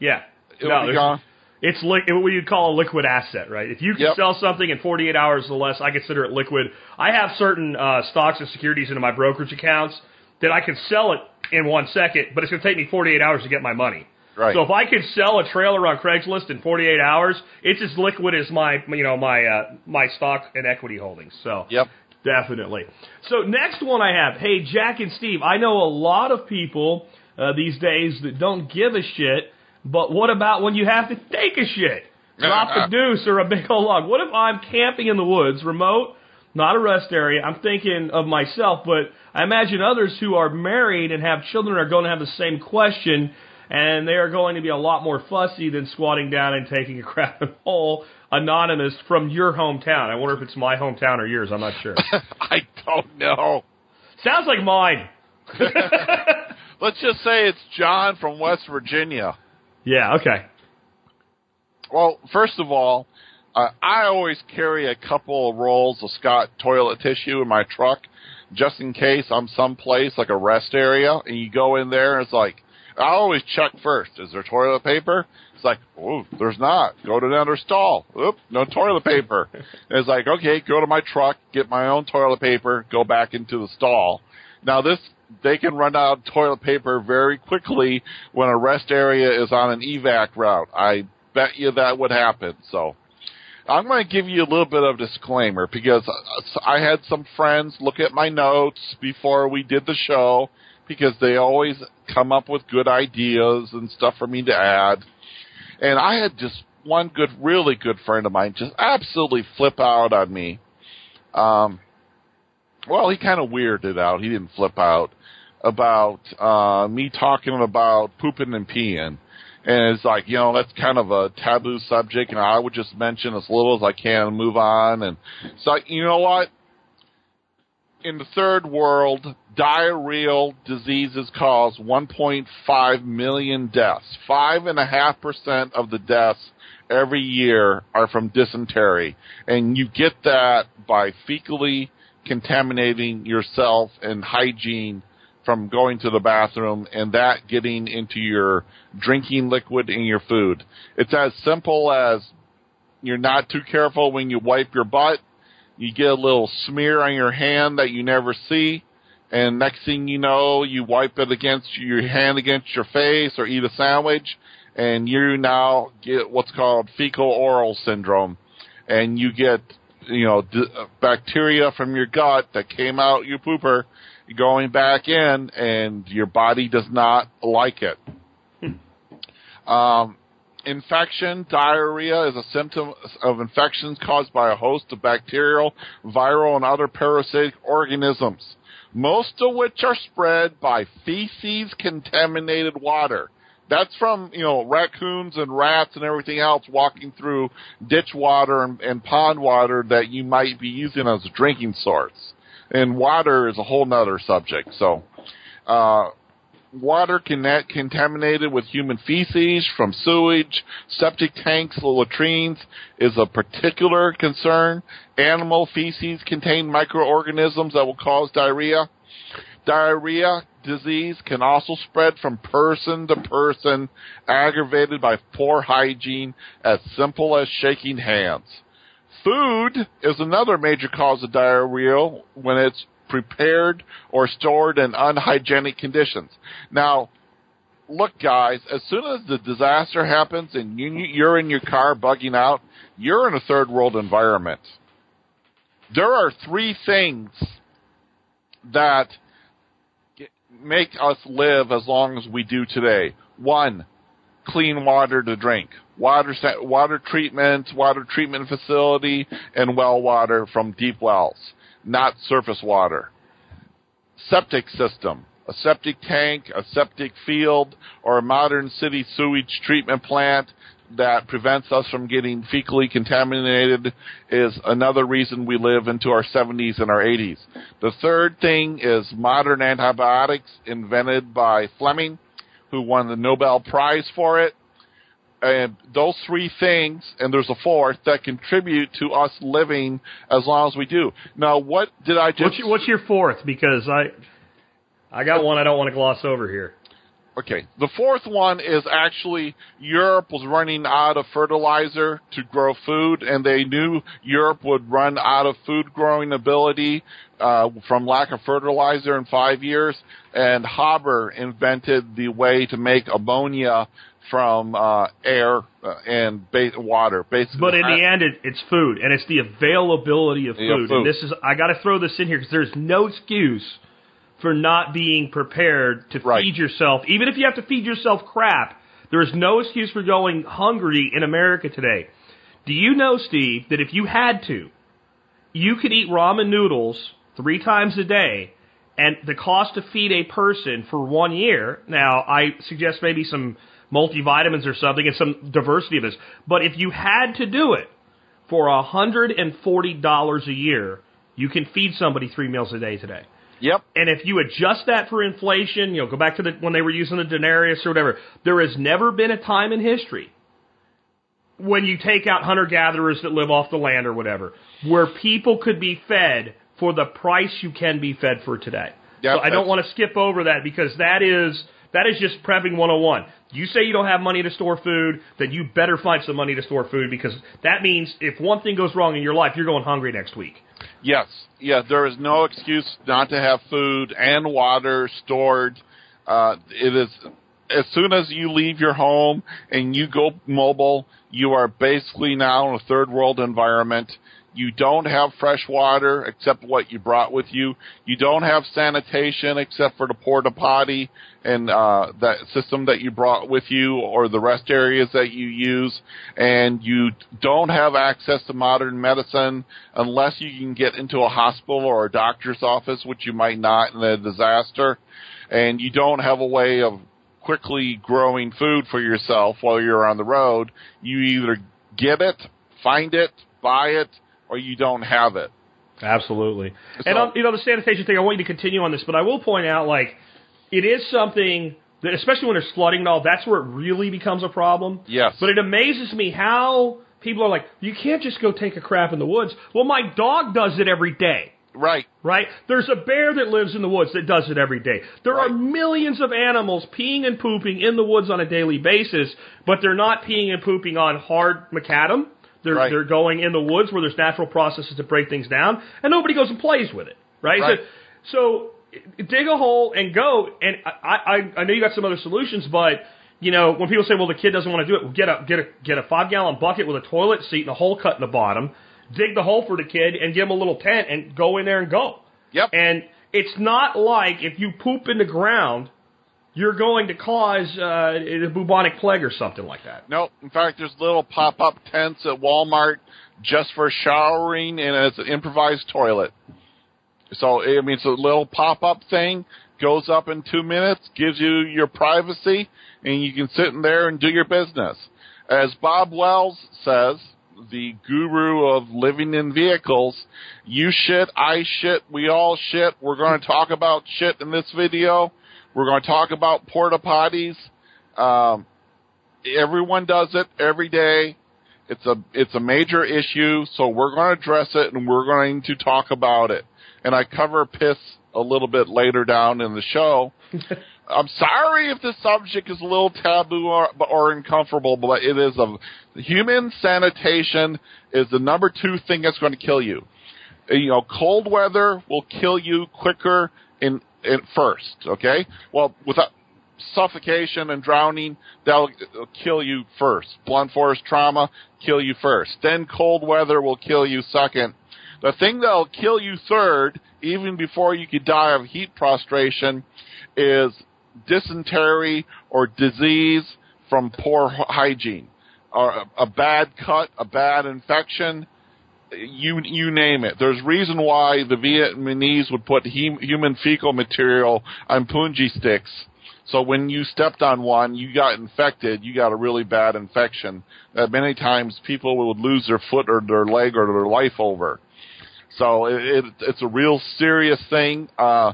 Yeah. It'll no, be gone. It's li- what you'd call a liquid asset, right? If you can Yep. sell something in 48 hours or less, I consider it liquid. I have certain uh, stocks and securities into my brokerage accounts that I can sell it in one second, but it's going to take me 48 hours to get my money. Right. So if I could sell a trailer on Craigslist in 48 hours, it's as liquid as my, you know, my uh, my stock and equity holdings. So Yep. Definitely. So next one I have, hey Jack and Steve, I know a lot of people uh, these days that don't give a shit, but what about when you have to take a shit? <laughs> Drop a deuce or a big old log. What if I'm camping in the woods, remote, not a rest area? I'm thinking of myself, but I imagine others who are married and have children are going to have the same question, and they are going to be a lot more fussy than squatting down and taking a <laughs> crap in a hole anonymous from your hometown. I wonder if it's my hometown or yours. I'm not sure. <laughs> I don't know. Sounds like mine. <laughs> Let's just say it's John from West Virginia. Yeah, okay. Well, first of all, uh, I always carry a couple of rolls of Scott toilet tissue in my truck, just in case I'm someplace like a rest area, and you go in there and it's like, I always check first. Is there toilet paper? It's like, oh, there's not. Go to another stall. Oop, no toilet paper. And <laughs> it's like, okay, go to my truck, get my own toilet paper, go back into the stall. Now this, they can run out of toilet paper very quickly when a rest area is on an evac route. I bet you that would happen. So I'm going to give you a little bit of disclaimer because uh, I had some friends look at my notes before we did the show because they always come up with good ideas and stuff for me to add. And I had just one good, really good friend of mine just absolutely flip out on me. Um, well, he kind of weirded out. He didn't flip out about uh, me talking about pooping and peeing. And it's like, you know, that's kind of a taboo subject, and I would just mention as little as I can and move on. And like, you know what? In the third world, diarrheal diseases cause 1.5 million deaths. Five and a half percent of the deaths every year are from dysentery. And you get that by fecally contaminating yourself and hygiene from going to the bathroom and that getting into your drinking liquid in your food. It's as simple as you're not too careful when you wipe your butt. You get a little smear on your hand that you never see. And next thing you know, you wipe it against your hand against your face or eat a sandwich and you now get what's called fecal oral syndrome. And you get, you know, d- bacteria from your gut that came out your pooper going back in and your body does not like it. Um, infection, diarrhea is a symptom of infections caused by a host of bacterial, viral, and other parasitic organisms, most of which are spread by feces contaminated water. That's from, you know, raccoons and rats and everything else walking through ditch water and, and pond water that you might be using as a drinking source. And water is a whole nother subject. So, Uh, water connect, contaminated with human feces from sewage, septic tanks, latrines is a particular concern. Animal feces contain microorganisms that will cause diarrhea. Diarrhea disease can also spread from person to person, aggravated by poor hygiene, as simple as shaking hands. Food is another major cause of diarrhea when it's prepared or stored in unhygienic conditions. Now, look guys, as soon as the disaster happens and you, you're in your car bugging out, you're in a third world environment. There are three things that make us live as long as we do today. One, clean water to drink. Water, water treatment, water treatment facility, and well water from deep wells, not surface water. Septic system. A septic tank, a septic field, or a modern city sewage treatment plant that prevents us from getting fecally contaminated is another reason we live into our 70s and our 80s. The third thing is modern antibiotics invented by Fleming, who won the Nobel Prize for it. And those three things, and there's a fourth, that contribute to us living as long as we do. Now, what did I just... What's your, what's your fourth? Because I, I got one I don't want to gloss over here. Okay. The fourth one is actually Europe was running out of fertilizer to grow food, and they knew Europe would run out of food growing ability uh, from lack of fertilizer in five years. And Haber invented the way to make ammonia from uh, air uh, and ba- water, basically. But in the end, it, it's food, and it's the availability of food. Yeah, food. And this is I got to throw this in here because there's no excuse for not being prepared to Right. feed yourself. Even if you have to feed yourself crap, there is no excuse for going hungry in America today. Do you know, Steve, that if you had to, you could eat ramen noodles three times a day, and the cost to feed a person for one year. Now, I suggest maybe some multivitamins or something and some diversity of this. But if you had to do it for a $140 a year, you can feed somebody three meals a day today. Yep. And if you adjust that for inflation, you know, go back to the, when they were using the denarius or whatever, there has never been a time in history when you take out hunter gatherers that live off the land or whatever, where people could be fed for the price you can be fed for today. Yep, so I don't want to skip over that because that is that is just prepping 101. You say you don't have money to store food, then you better find some money to store food because that means if one thing goes wrong in your life, you're going hungry next week. Yes. Yeah, there is no excuse not to have food and water stored. Uh, it is, as soon as you leave your home and you go mobile, you are basically now in a third world environment. You don't have fresh water except what you brought with you. You don't have sanitation except for the porta potty and uh, that system that you brought with you or the rest areas that you use. And you don't have access to modern medicine unless you can get into a hospital or a doctor's office, which you might not in a disaster. And you don't have a way of quickly growing food for yourself while you're on the road. You either get it, find it, buy it, or you don't have it. Absolutely. So- and on, you know the sanitation thing, I want you to continue on this, but I will point out like it is something that, especially when there's flooding and all, that's where it really becomes a problem. Yes. But it amazes me how people are like, you can't just go take a crap in the woods. Well, my dog does it every day. Right. Right? There's a bear that lives in the woods that does it every day. There are millions of animals peeing and pooping in the woods on a daily basis, but they're not peeing and pooping on hard macadam. They're, Right. they're going in the woods where there's natural processes to break things down, and nobody goes and plays with it. Right? Right. So, so dig a hole and go. And I, I, I know you got some other solutions, but you know when people say, "Well, the kid doesn't want to do it," well, get a get a get a five gallon bucket with a toilet seat and a hole cut in the bottom. Dig the hole for the kid and give him a little tent and go in there and go. Yep. And it's not like if you poop in the ground, you're going to cause uh, a bubonic plague or something like that. No, in fact, there's little pop-up tents at Walmart just for showering, and it's an improvised toilet. So I mean, it's a little pop-up thing. Goes up in two minutes, gives you your privacy, and you can sit in there and do your business. As Bob Wells says, the guru of living in vehicles, you shit, I shit, we all shit. We're going to talk about shit in this video. We're going to talk about porta potties. Um, everyone does it every day. It's a it's a major issue, so we're going to address it and we're going to talk about it. And I cover piss a little bit later down in the show. <laughs> I'm sorry if the subject is a little taboo or, or uncomfortable, but it is a human sanitation is the number two thing that's going to kill you. You know, cold weather will kill you quicker in, in first. Okay, well, without suffocation and drowning, that'll kill you first. Blunt force trauma kill you first. Then cold weather will kill you second. The thing that'll kill you third, even before you could die of heat prostration, is dysentery or disease from poor hygiene, or a, a bad cut, a bad infection. You you name it. There's reason why the Vietnamese would put hem, human fecal material on punji sticks. So when you stepped on one, you got infected. You got a really bad infection that many times people would lose their foot or their leg or their life over. So it, it it's a real serious thing. Uh,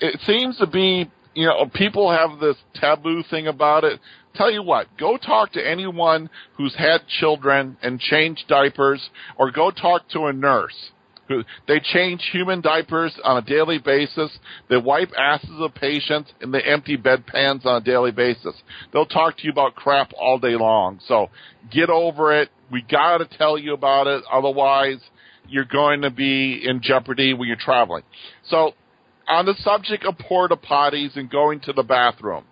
it seems to be, you know, people have this taboo thing about it. Tell you what, go talk to anyone who's had children and changed diapers, or go talk to a nurse. Who they change human diapers on a daily basis. They wipe asses of patients and they empty bedpans on a daily basis. They'll talk to you about crap all day long. So get over it. We gotta tell you about it. Otherwise, you're going to be in jeopardy when you're traveling. So on the subject of porta potties and going to the bathroom,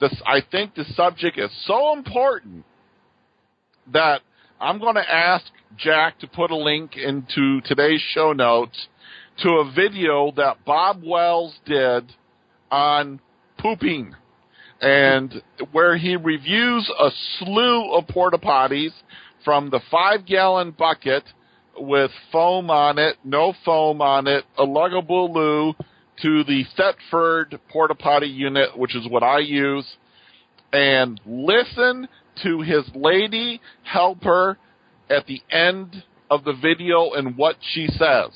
this I think the subject is so important that I'm going to ask Jack to put a link into today's show notes to a video that Bob Wells did on pooping and where he reviews a slew of porta potties from the five gallon bucket with foam on it, no foam on it, a luggable loo, to the Thetford porta potty unit, which is what I use, and listen to his lady helper at the end of the video and what she says.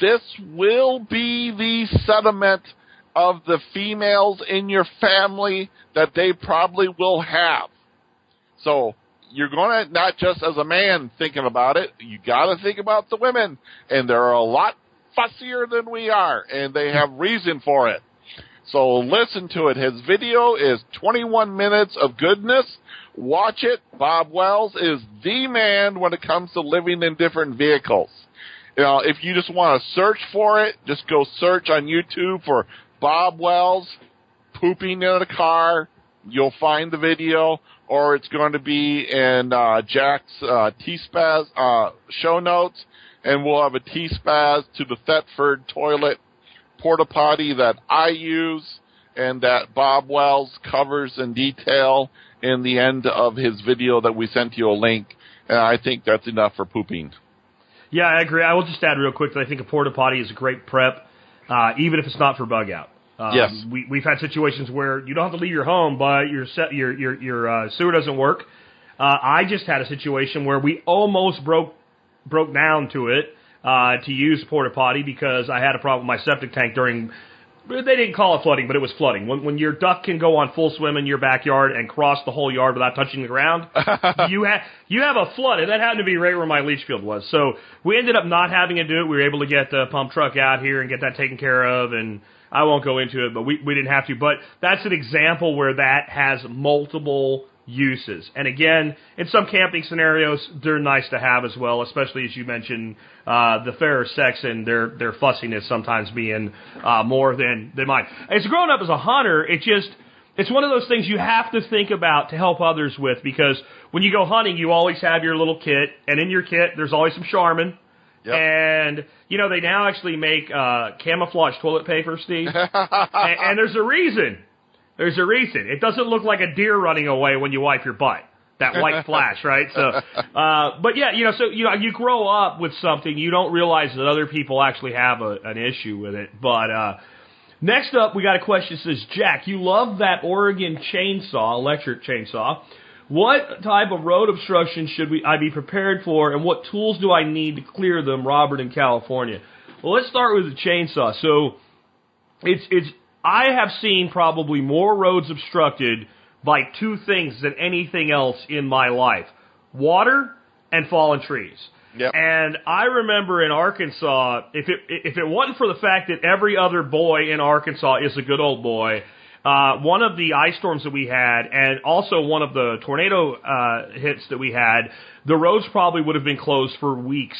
This will be the sentiment of the females in your family that they probably will have. So you're going to not just as a man thinking about it, you got to think about the women, and there are a lot fussier than we are, and they have reason for it. So listen to it. His video is 21 minutes of goodness. Watch it. Bob Wells is the man when it comes to living in different vehicles. You know, if you just want to search for it, just go search on YouTube for Bob Wells pooping in a car. You'll find the video, or it's going to be in uh, Jack's uh, T-Spaz uh, show notes, and we'll have a T-Spaz to the Thetford toilet porta potty that I use and that Bob Wells covers in detail in the end of his video that we sent you a link. And I think that's enough for pooping. Yeah, I agree. I will just add real quick that I think a porta potty is a great prep, uh, even if it's not for bug out. Um, Yes. we, we've had situations where you don't have to leave your home, but your set, your your your uh, sewer doesn't work. Uh, I just had a situation where we almost broke broke down to it uh, to use porta potty because I had a problem with my septic tank during. They didn't call it flooding, but it was flooding. When, when your duck can go on full swim in your backyard and cross the whole yard without touching the ground, <laughs> you have you have a flood, and that happened to be right where my leach field was. So we ended up not having to do it. We were able to get the pump truck out here and get that taken care of, and I won't go into it, but we we didn't have to. But that's an example where that has multiple uses. And again, in some camping scenarios, they're nice to have as well, especially as you mentioned, uh, the fairer sex and their, their fussiness sometimes being, uh, more than, than mine. As growing up as a hunter, it just, it's one of those things you have to think about to help others with because when you go hunting, you always have your little kit, and in your kit, there's always some Charmin. Yep. And you know they now actually make uh, camouflage toilet paper, Steve, <laughs> and, and there's a reason. There's a reason. It doesn't look like a deer running away when you wipe your butt. That white <laughs> flash, right? So, uh, but yeah, you know, so you know, you grow up with something, you don't realize that other people actually have a, an issue with it. But uh, next up, we got a question that says, Jack, you love that Oregon chainsaw, electric chainsaw. What type of road obstruction should we I be prepared for, and what tools do I need to clear them? Robert in California. Well, let's start with the chainsaw. So, it's it's I have seen probably more roads obstructed by two things than anything else in my life. Water and fallen trees. Yep. And I remember in Arkansas, if it if it wasn't for the fact that every other boy in Arkansas is a good old boy, uh, one of the ice storms that we had, and also one of the tornado uh, hits that we had, the roads probably would have been closed for weeks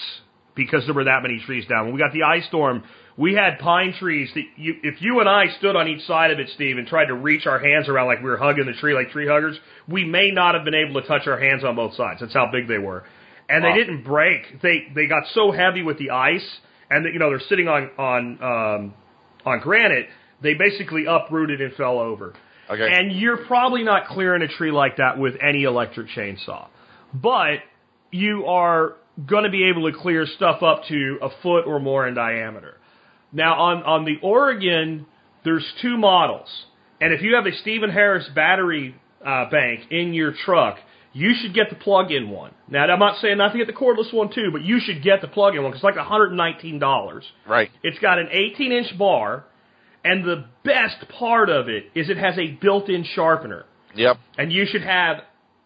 because there were that many trees down. When we got the ice storm, we had pine trees that you, if you and I stood on each side of it, Steve, and tried to reach our hands around like we were hugging the tree like tree huggers, we may not have been able to touch our hands on both sides. That's how big they were and Wow. they didn't break. They they got so heavy with the ice, and that you know they're sitting on on um, on granite. They basically uprooted and fell over. Okay. And you're probably not clearing a tree like that with any electric chainsaw, but you are going to be able to clear stuff up to a foot or more in diameter. Now on on the Oregon, there's two models, and if you have a Stephen Harris battery uh, bank in your truck, you should get the plug-in one. Now I'm not saying not to get the cordless one too, but you should get the plug-in one because it's like 119 dollars. Right. It's got an 18 inch bar, and the best part of it is it has a built-in sharpener. Yep. And you should have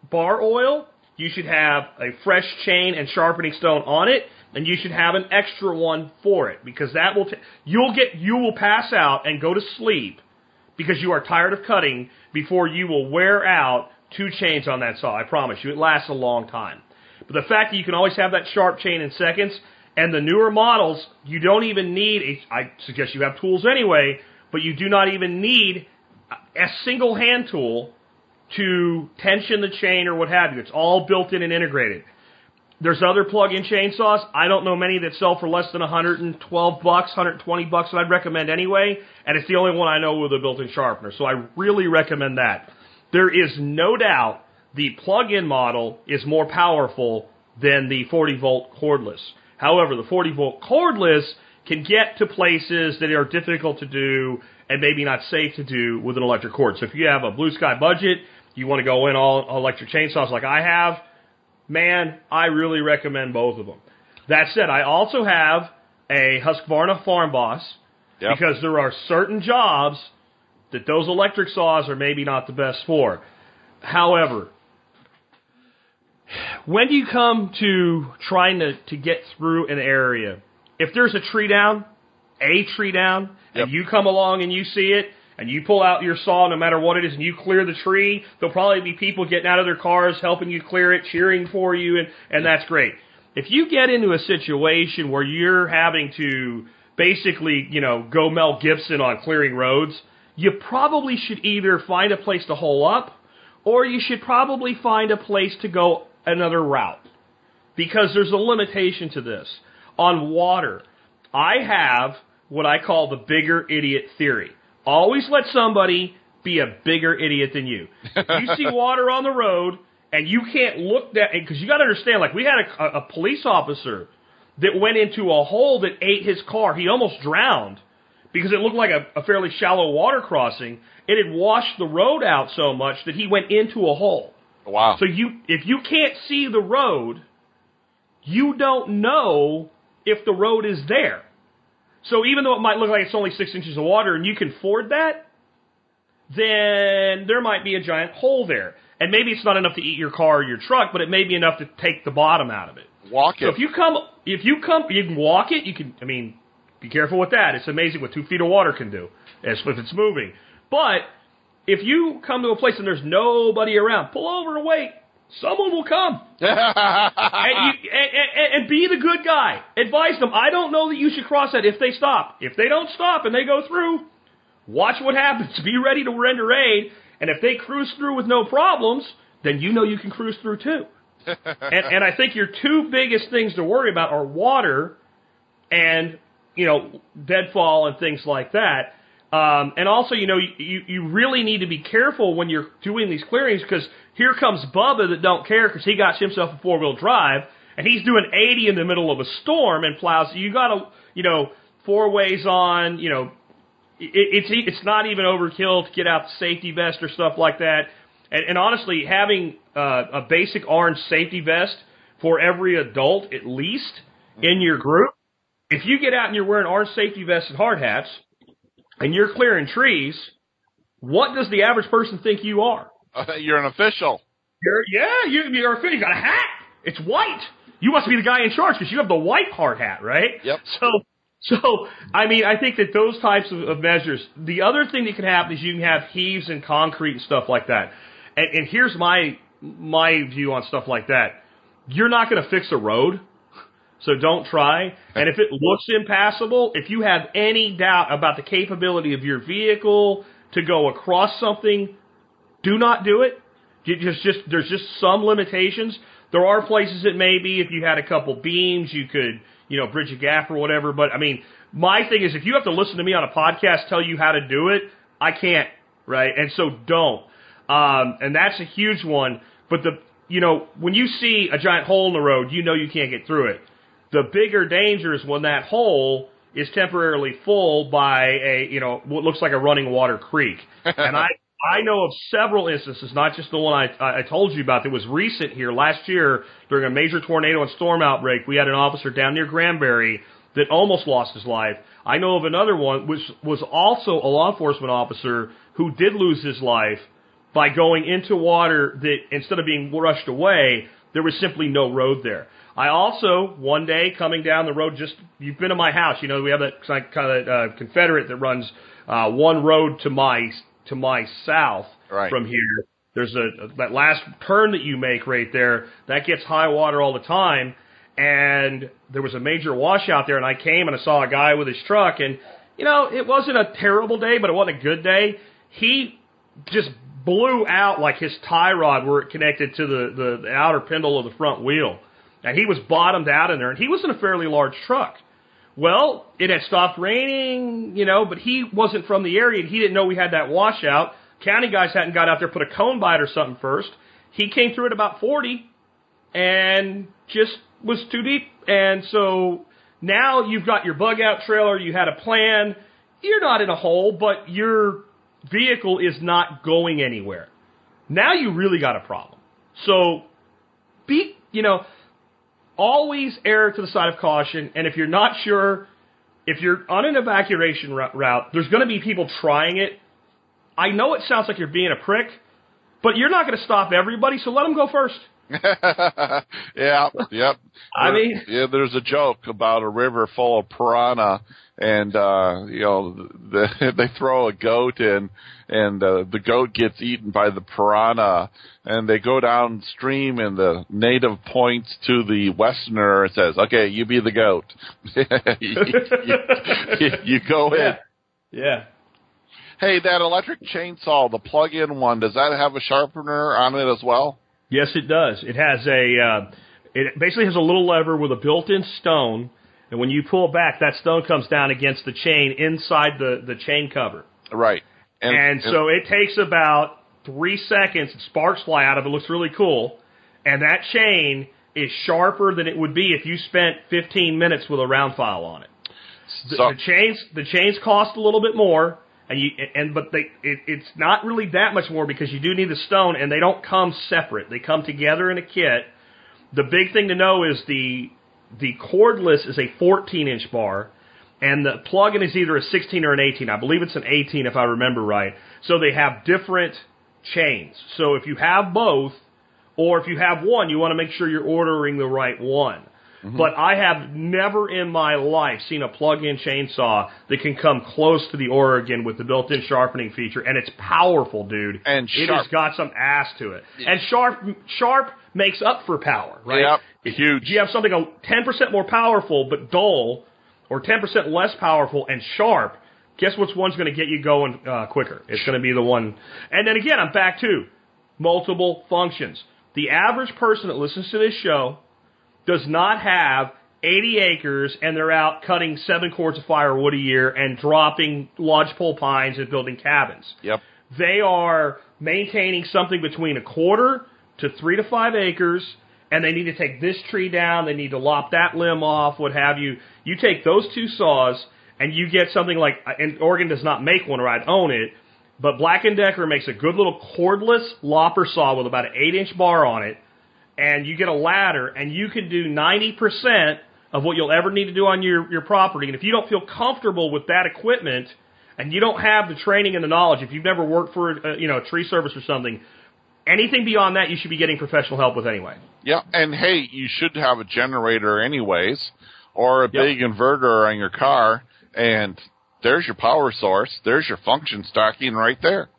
bar oil, you should have a fresh chain and sharpening stone on it, and you should have an extra one for it because that will t- you'll get you will pass out and go to sleep because you are tired of cutting before you will wear out two chains on that saw. I promise you, it lasts a long time. But the fact that you can always have that sharp chain in seconds, and the newer models, you don't even need a. I suggest you have tools anyway, but you do not even need a a single hand tool to tension the chain or what have you. It's all built in and integrated. There's other plug-in chainsaws. I don't know many that sell for less than 112 bucks, 120 bucks that I'd recommend anyway, and it's the only one I know with a built-in sharpener. So I really recommend that. There is no doubt the plug-in model is more powerful than the 40 volt cordless. However, the 40 volt cordless can get to places that are difficult to do and maybe not safe to do with an electric cord. So if you have a blue sky budget, you want to go in all electric chainsaws like I have, man, I really recommend both of them. That said, I also have a Husqvarna Farm Boss Yep. because there are certain jobs that those electric saws are maybe not the best for. However, when you come to trying to, to get through an area, if there's a tree down, a tree down, Yep. and you come along and you see it, and you pull out your saw no matter what it is, and you clear the tree, there'll probably be people getting out of their cars helping you clear it, cheering for you, and, and that's great. If you get into a situation where you're having to basically, you know, go Mel Gibson on clearing roads, you probably should either find a place to hole up, or you should probably find a place to go another route. Because there's a limitation to this. On water, I have what I call the bigger idiot theory. Always let somebody be a bigger idiot than you. <laughs> You see water on the road, and you can't look that because you got to understand. Like we had a, a police officer that went into a hole that ate his car. He almost drowned because it looked like a, a fairly shallow water crossing. It had washed the road out so much that he went into a hole. Wow. So you, if you can't see the road, you don't know if the road is there. So even though it might look like it's only six inches of water and you can ford that, then there might be a giant hole there. And maybe it's not enough to eat your car or your truck, but it may be enough to take the bottom out of it. Walk it. So if you come, if you come, you can walk it. You can, I mean, be careful with that. It's amazing what two feet of water can do, as if it's moving. But if you come to a place and there's nobody around, pull over and wait. Someone will come, <laughs> and, you, and, and, and be the good guy. Advise them. I don't know that you should cross that if they stop. If they don't stop and they go through, watch what happens. Be ready to render aid. And if they cruise through with no problems, then you know you can cruise through too <laughs> and, and I think your two biggest things to worry about are water and you know deadfall and things like that. Um, and also, you know, you, you really need to be careful when you're doing these clearings because here comes Bubba that don't care because he got himself a four wheel drive and he's doing 80 in the middle of a storm and plows. You got to, you know, four ways on, you know, it, it's it's not even overkill to get out the safety vest or stuff like that. And, and honestly, having uh, a basic orange safety vest for every adult at least in your group, if you get out and you're wearing orange safety vests and hard hats, and you're clearing trees, what does the average person think you are? You're an official. You're, yeah, you, you're a you got a hat. It's white. You must be the guy in charge because you have the white hard hat, right? Yep. So, so I mean, I think that those types of, of measures. The other thing that can happen is you can have heaves and concrete and stuff like that. And, and here's my my view on stuff like that. You're not going to fix a road, so don't try. And if it looks impassable, if you have any doubt about the capability of your vehicle to go across something, do not do it. You just, there's just some limitations. There are places that maybe if you had a couple beams, you could you know bridge a gap or whatever. But I mean, my thing is if you have to listen to me on a podcast tell you how to do it, I can't, right? And so don't. Um, and that's a huge one. But the you know when you see a giant hole in the road, you know you can't get through it. The bigger danger is when that hole is temporarily full by a you know what looks like a running water creek. <laughs> And I I know of several instances, not just the one I, I told you about that was recent here last year during a major tornado and storm outbreak. We had an officer down near Granbury that almost lost his life. I know of another one which was also a law enforcement officer who did lose his life by going into water that instead of being rushed away, there was simply no road there. I also one day coming down the road, just you've been to my house, you know we have that kind of uh, Confederate that runs uh, one road to my to my south Right. from here. There's a that last turn that you make right there that gets high water all the time, and there was a major washout there, and I came and I saw a guy with his truck, and you know it wasn't a terrible day, but it wasn't a good day. He just blew out like his tie rod where it connected to the, the, the outer spindle of the front wheel. And he was bottomed out in there, and he was in a fairly large truck. Well, it had stopped raining, you know, but he wasn't from the area, and he didn't know we had that washout. County guys hadn't got out there, put a cone by it or something first. He came through at about 40 and just was too deep. And so now you've got your bug out trailer, you had a plan. You're not in a hole, but your vehicle is not going anywhere. Now you really got a problem. So be, you know, always err to the side of caution. And if you're not sure, if you're on an evacuation route, there's going to be people trying it. I know it sounds like you're being a prick, but you're not going to stop everybody, so let them go first. <laughs> yeah, yep. I mean- yeah, there's a joke about a river full of piranha, and uh, you know, the, <laughs> they throw a goat in, and uh, the goat gets eaten by the piranha, and they go downstream, and the native points to the westerner and says, "Okay, you be the goat. you, <laughs> you- you go in." Yeah. Hey, that electric chainsaw, the plug-in one, does that have a sharpener on it as well? Yes, it does. It has a, uh, it basically has a little lever with a built-in stone, and when you pull back, that stone comes down against the chain inside the, the chain cover. Right. And, so it takes about three seconds, sparks fly out of it, looks really cool, and that chain is sharper than it would be if you spent 15 minutes with a round file on it. The, So- the chains, the chains cost a little bit more, and you, and but they, it, it's not really that much more because you do need the stone, and they don't come separate. They come together in a kit. The big thing to know is the the cordless is a 14 inch bar, and the plug-in is either a 16 or an 18. I believe it's an 18 if I remember right. So they have different chains. So if you have both, or if you have one, you want to make sure you're ordering the right one. But I have never in my life seen a plug-in chainsaw that can come close to the Oregon with the built-in sharpening feature, and it's powerful, dude. And sharp. it has got some ass to it. And sharp, sharp makes up for power, right? Yep. If Huge. if you have something a 10% more powerful but dull, or 10% less powerful and sharp, guess which one's going to get you going uh, quicker? It's going to be the one. And then again, I'm back to multiple functions. The average person that listens to this show does not have 80 acres and they're out cutting seven cords of firewood a year and dropping lodgepole pines and building cabins. Yep. They are maintaining something between a quarter to three to five acres, and they need to take this tree down, they need to lop that limb off, what have you. You take those two saws, and you get something like, and Oregon does not make one, or I'd own it, but Black & Decker makes a good little cordless lopper saw with about an eight inch bar on it, and you get a ladder, and you can do 90% of what you'll ever need to do on your, your property. And if you don't feel comfortable with that equipment, and you don't have the training and the knowledge, if you've never worked for a, you know a tree service or something, anything beyond that you should be getting professional help with anyway. Yeah, and hey, you should have a generator anyways, or a Yep. big inverter on your car, and there's your power source. There's your function stocking right there.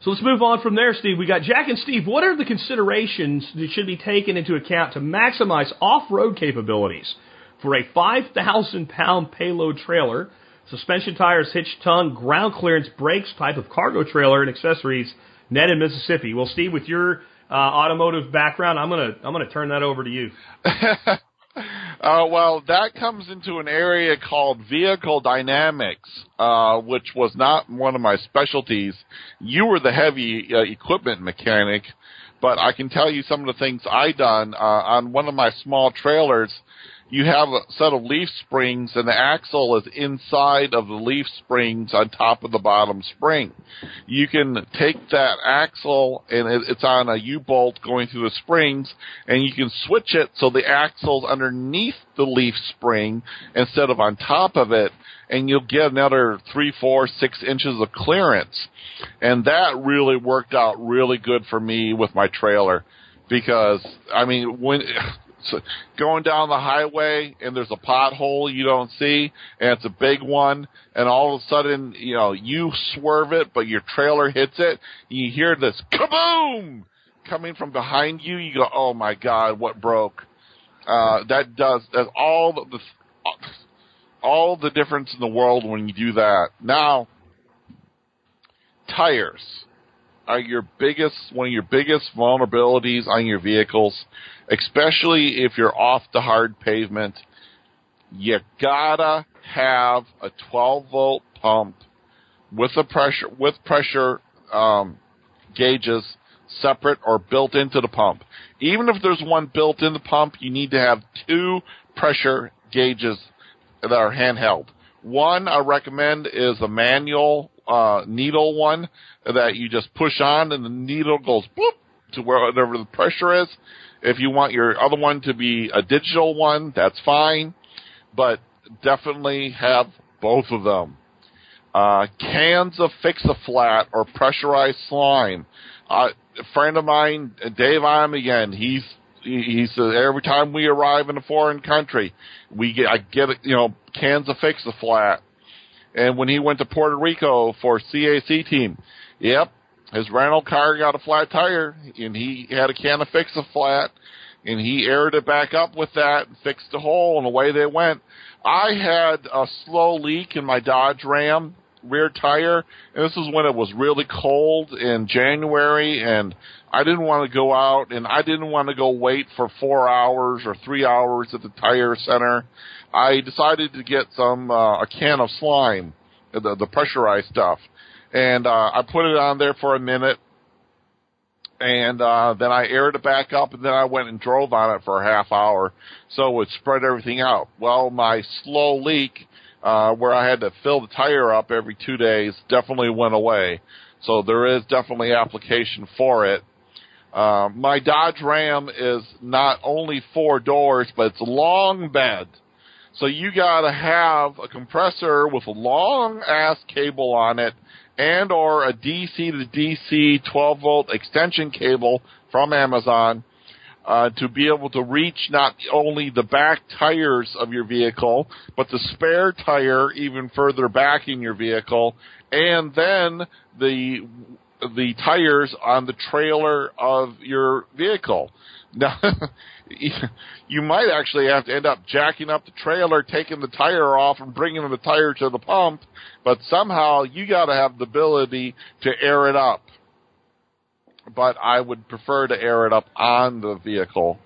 So let's move on from there, Steve. We got Jack and Steve. What are the considerations that should be taken into account to maximize off-road capabilities for a 5,000 pound payload trailer, suspension tires, hitch tongue, ground clearance, brakes, type of cargo trailer, and accessories net in Mississippi? Well, Steve, with your uh, automotive background, I'm gonna I'm gonna turn that over to you. <laughs> Uh, well, that comes into an area called vehicle dynamics, uh, which was not one of my specialties. You were the heavy uh, equipment mechanic, but I can tell you some of the things I done uh, on one of my small trailers. You have a set of leaf springs, and the axle is inside of the leaf springs on top of the bottom spring. You can take that axle, and it's on a U-bolt going through the springs, and you can switch it so the axle's underneath the leaf spring instead of on top of it, and you'll get another three, four, six inches of clearance. And that really worked out really good for me with my trailer because I mean when so going down the highway and there's a pothole you don't see and it's a big one and all of a sudden you know you swerve it but your trailer hits it you hear this kaboom coming from behind you. You go oh my god what broke? Uh that does that's all the, the all the difference in the world when you do that. Now tires are your biggest one of your biggest vulnerabilities on your vehicles, especially if you're off the hard pavement. You gotta have a 12 volt pump with a pressure with pressure um, gauges separate or built into the pump. Even if there's one built in the pump, you need to have two pressure gauges that are handheld. One I recommend is a manual uh, needle one that you just push on and the needle goes boop to wherever the pressure is. If you want your other one to be a digital one, that's fine, but definitely have both of them. Uh, cans of Fix-A-Flat or pressurized slime. Uh, a friend of mine, Dave I'm again, he's he says every time we arrive in a foreign country, we get I get you know cans of Fix-A-Flat. And when he went to Puerto Rico for CAC team, yep, his rental car got a flat tire, and he had a can of Fix-A-Flat, and he aired it back up with that and fixed the hole, and away they went. I had a slow leak in my Dodge Ram rear tire, and this was when it was really cold in January, and I didn't want to go out, and I didn't want to go wait for four hours or three hours at the tire center. I decided to get some uh, a can of slime, the the pressurized stuff, and uh, I put it on there for a minute, and uh, then I aired it back up, and then I went and drove on it for a half hour, so it spread everything out. Well, my slow leak, uh, where I had to fill the tire up every two days, definitely went away. So there is definitely application for it. Uh, my Dodge Ram is not only four doors, but it's long bed. So you gotta have a compressor with a long ass cable on it and or a DC to DC 12 volt extension cable from Amazon uh, to be able to reach not only the back tires of your vehicle, but the spare tire even further back in your vehicle, and then the the tires on the trailer of your vehicle. <laughs> Now, you might actually have to end up jacking up the trailer, taking the tire off, and bringing the tire to the pump. But somehow you got to have the ability to air it up. But I would prefer to air it up on the vehicle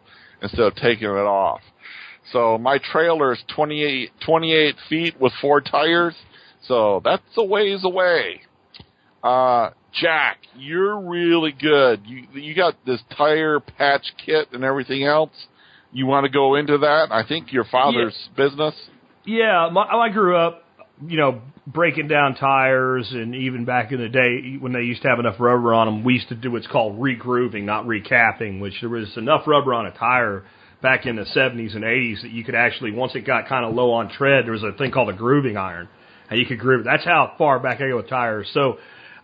instead of taking it off. So my trailer is 28, 28 feet with four tires. So that's a ways away. Uh, Jack, you're really good. You you got this tire patch kit and everything else. You want to go into that? I think your father's business. Yeah, my, I grew up, you know, breaking down tires, and even back in the day when they used to have enough rubber on them, we used to do what's called regrooving, not recapping, which there was enough rubber on a tire back in the 70s and 80s that you could actually, once it got kind of low on tread, there was a thing called a grooving iron. And you could groove it. That's how far back I go with tires. So,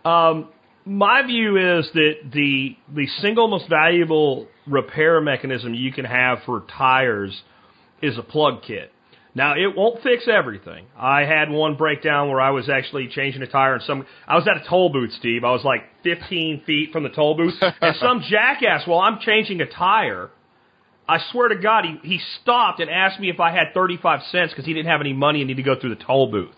um, my view is that the the single most valuable repair mechanism you can have for tires is a plug kit. Now it won't fix everything. I had one breakdown where I was actually changing a tire and some I was at a toll booth, Steve. I was like 15 feet from the toll booth <laughs> and some jackass while I'm changing a tire, I swear to God, he he stopped and asked me if I had 35 cents because he didn't have any money and needed to go through the toll booth.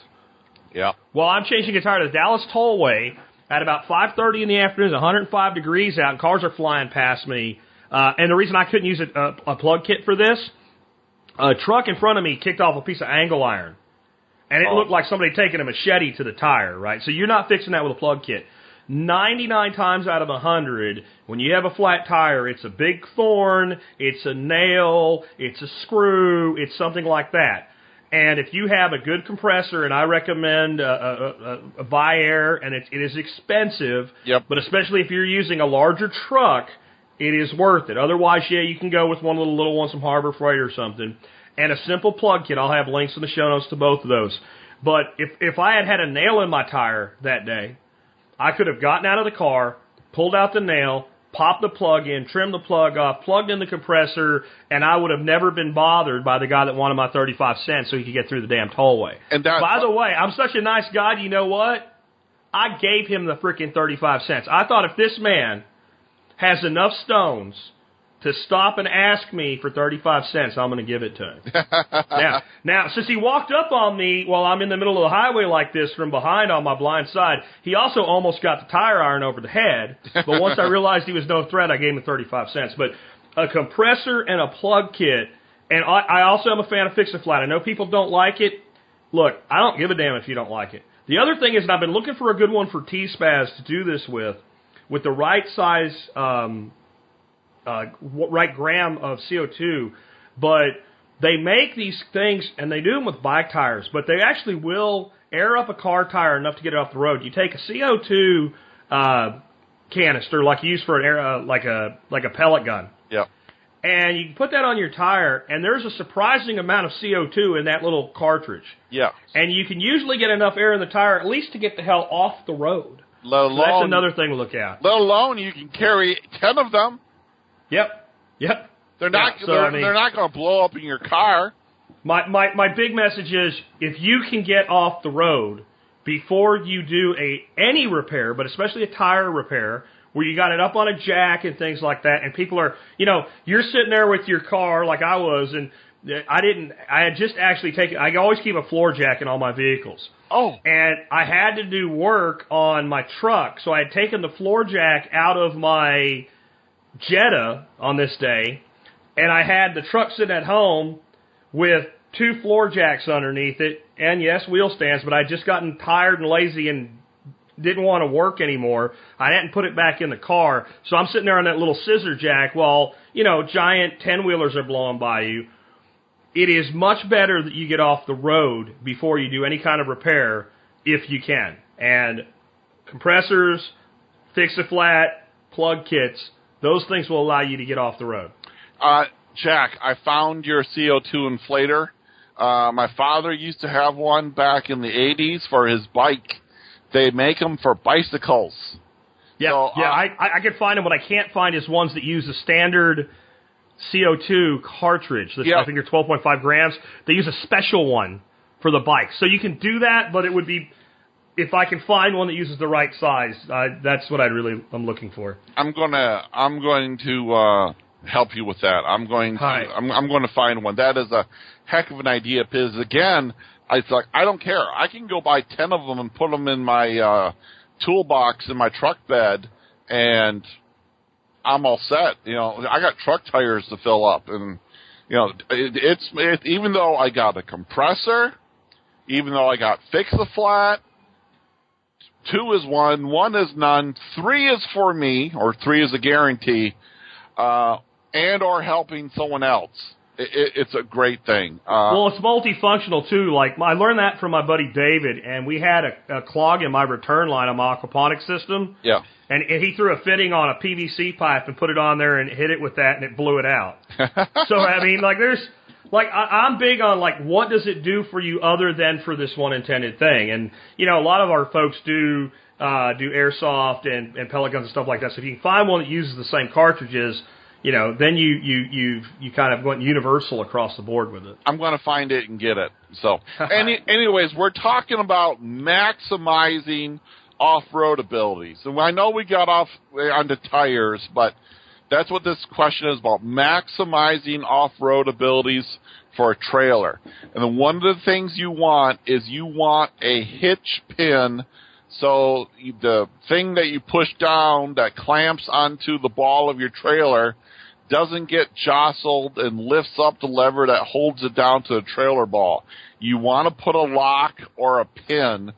Yeah. Well, I'm changing a tire to the Dallas Tollway at about 5:30 in the afternoon. 105 degrees out, and cars are flying past me. Uh, and the reason I couldn't use a, a, a plug kit for this, a truck in front of me kicked off a piece of angle iron, and it Oh. looked like somebody taking a machete to the tire. Right, so you're not fixing that with a plug kit. 99 times out of 100, when you have a flat tire, it's a big thorn, it's a nail, it's a screw, it's something like that. And if you have a good compressor, and I recommend a, a, a, a Viair, and it, it is expensive, Yep. but especially if you're using a larger truck, it is worth it. Otherwise, yeah, you can go with one of the little ones from Harbor Freight or something. And a simple plug kit. I'll have links in the show notes to both of those. But if if I had had a nail in my tire that day, I could have gotten out of the car, pulled out the nail, popped the plug in, trimmed the plug off, plugged in the compressor, and I would have never been bothered by the guy that wanted my 35 cents so he could get through the damn tollway. And that- By the way, I'm such a nice guy, you know what? I gave him the freaking 35 cents. I thought if this man has enough stones to stop and ask me for 35 cents, I'm going to give it to him. <laughs> now, now, since he walked up on me while I'm in the middle of the highway like this from behind on my blind side, he also almost got the tire iron over the head. But once I realized he was no threat, I gave him 35 cents. But a compressor and a plug kit, and I, I also am a fan of Fix a Flat. I know people don't like it. Look, I don't give a damn if you don't like it. The other thing is, and I've been looking for a good one for T-Spaz to do this with, with the right size um, uh, right gram of CO2, but they make these things and they do them with bike tires, but they actually will air up a car tire enough to get it off the road. You take a CO2 uh, canister like you use for an air, uh, like a like a pellet gun, Yeah. and you can put that on your tire, and there's a surprising amount of CO2 in that little cartridge, Yeah. and you can usually get enough air in the tire at least to get the hell off the road. Let So that's another thing to look at. let alone you can carry ten of them. Yep, yep. They're not. Yeah, so, they're, I mean- they're not going to blow up in your car. My, my, my big message is if you can get off the road before you do a any repair, but especially a tire repair, where you got it up on a jack and things like that, and people are, you know, you're sitting there with your car like I was, and I didn't, I had just actually taken, I always keep a floor jack in all my vehicles. Oh, And I had to do work on my truck, so I had taken the floor jack out of my Jetta on this day, and I had the truck sitting at home with two floor jacks underneath it, and yes, wheel stands, but I'd just gotten tired and lazy and didn't want to work anymore. I hadn't put it back in the car, so I'm sitting there on that little scissor jack while, you know, giant 10 wheelers are blowing by you. It is much better that you get off the road before you do any kind of repair if you can. And compressors, fix a flat, plug kits, those things will allow you to get off the road. uh, Jack, I found your CO2 inflator. Uh, my father used to have one back in the '80s for his bike. They make them for bicycles. Yeah, So, yeah, uh, I, I can find them. What I can't find is ones that use a standard CO2 cartridge. That's, Yeah. I think they're 12.5 grams. They use a special one for the bike, so you can do that. But it would be if I can find one that uses the right size. Uh, that's what I really I'm looking for. I'm gonna I'm going to uh, help you with that. I'm going to Hi. I'm, I'm going to find one. That is a heck of an idea. Because again, I thought I don't care. I can go buy ten of them and put them in my uh, toolbox in my truck bed, and I'm all set. You know, I got truck tires to fill up, and you know, it, it's it, even though I got a compressor, even though I got fix a flat, two is one, one is none, three is for me, or three is a guarantee, uh, and or helping someone else. It, it, it's a great thing. Uh, Well, it's multifunctional too. Like I learned that from my buddy David, and we had a, a clog in my return line on my aquaponics system. yeah. And, and he threw a fitting on a PVC pipe and put it on there and hit it with that, and it blew it out. <laughs> so I mean, like there's like I, I'm big on like what does it do for you other than for this one intended thing, and you know a lot of our folks do uh, do airsoft and, and pellet guns and stuff like that. So if you can find one that uses the same cartridges, you know, then you you you you kind of went universal across the board with it. I'm going to find it and get it. So, <laughs> any, anyways, we're talking about maximizing off-road abilities, and I know we got off onto tires, but that's what this question is about: maximizing off-road abilities for a trailer. And then one of the things you want is you want a hitch pin. So the thing that you push down that clamps onto the ball of your trailer doesn't get jostled and lifts up the lever that holds it down to the trailer ball. You want to put a lock or a pin,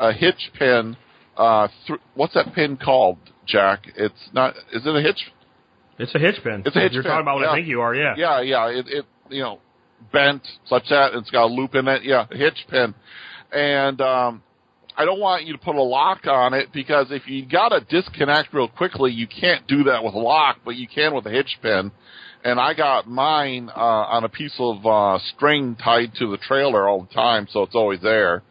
a hitch pin. Uh, th- what's that pin called, Jack? It's not. Is it a hitch? It's a hitch pin. It's a hitch You're pin, talking about what yeah. I think you are, yeah. Yeah, yeah. It, it you know, bent such that it's got a loop in it. Yeah, hitch pin. And um, I don't want you to put a lock on it because if you got to disconnect real quickly, you can't do that with a lock, but you can with a hitch pin. And I got mine uh, on a piece of uh, string tied to the trailer all the time, so it's always there.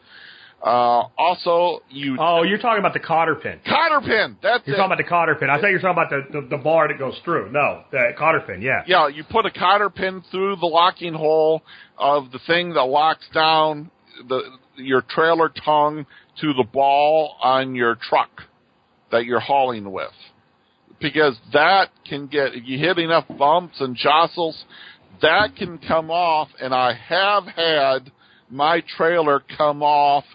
Uh, also, you Oh, you're talking about the cotter pin. cotter pin. That's You're it. talking about the cotter pin. I thought you were talking about the, the, the bar that goes through. No, the cotter pin, yeah. Yeah, you put a cotter pin through the locking hole of the thing that locks down the your trailer tongue to the ball on your truck that you're hauling with. Because that can get if you hit enough bumps and jostles, that can come off and I have had my trailer come off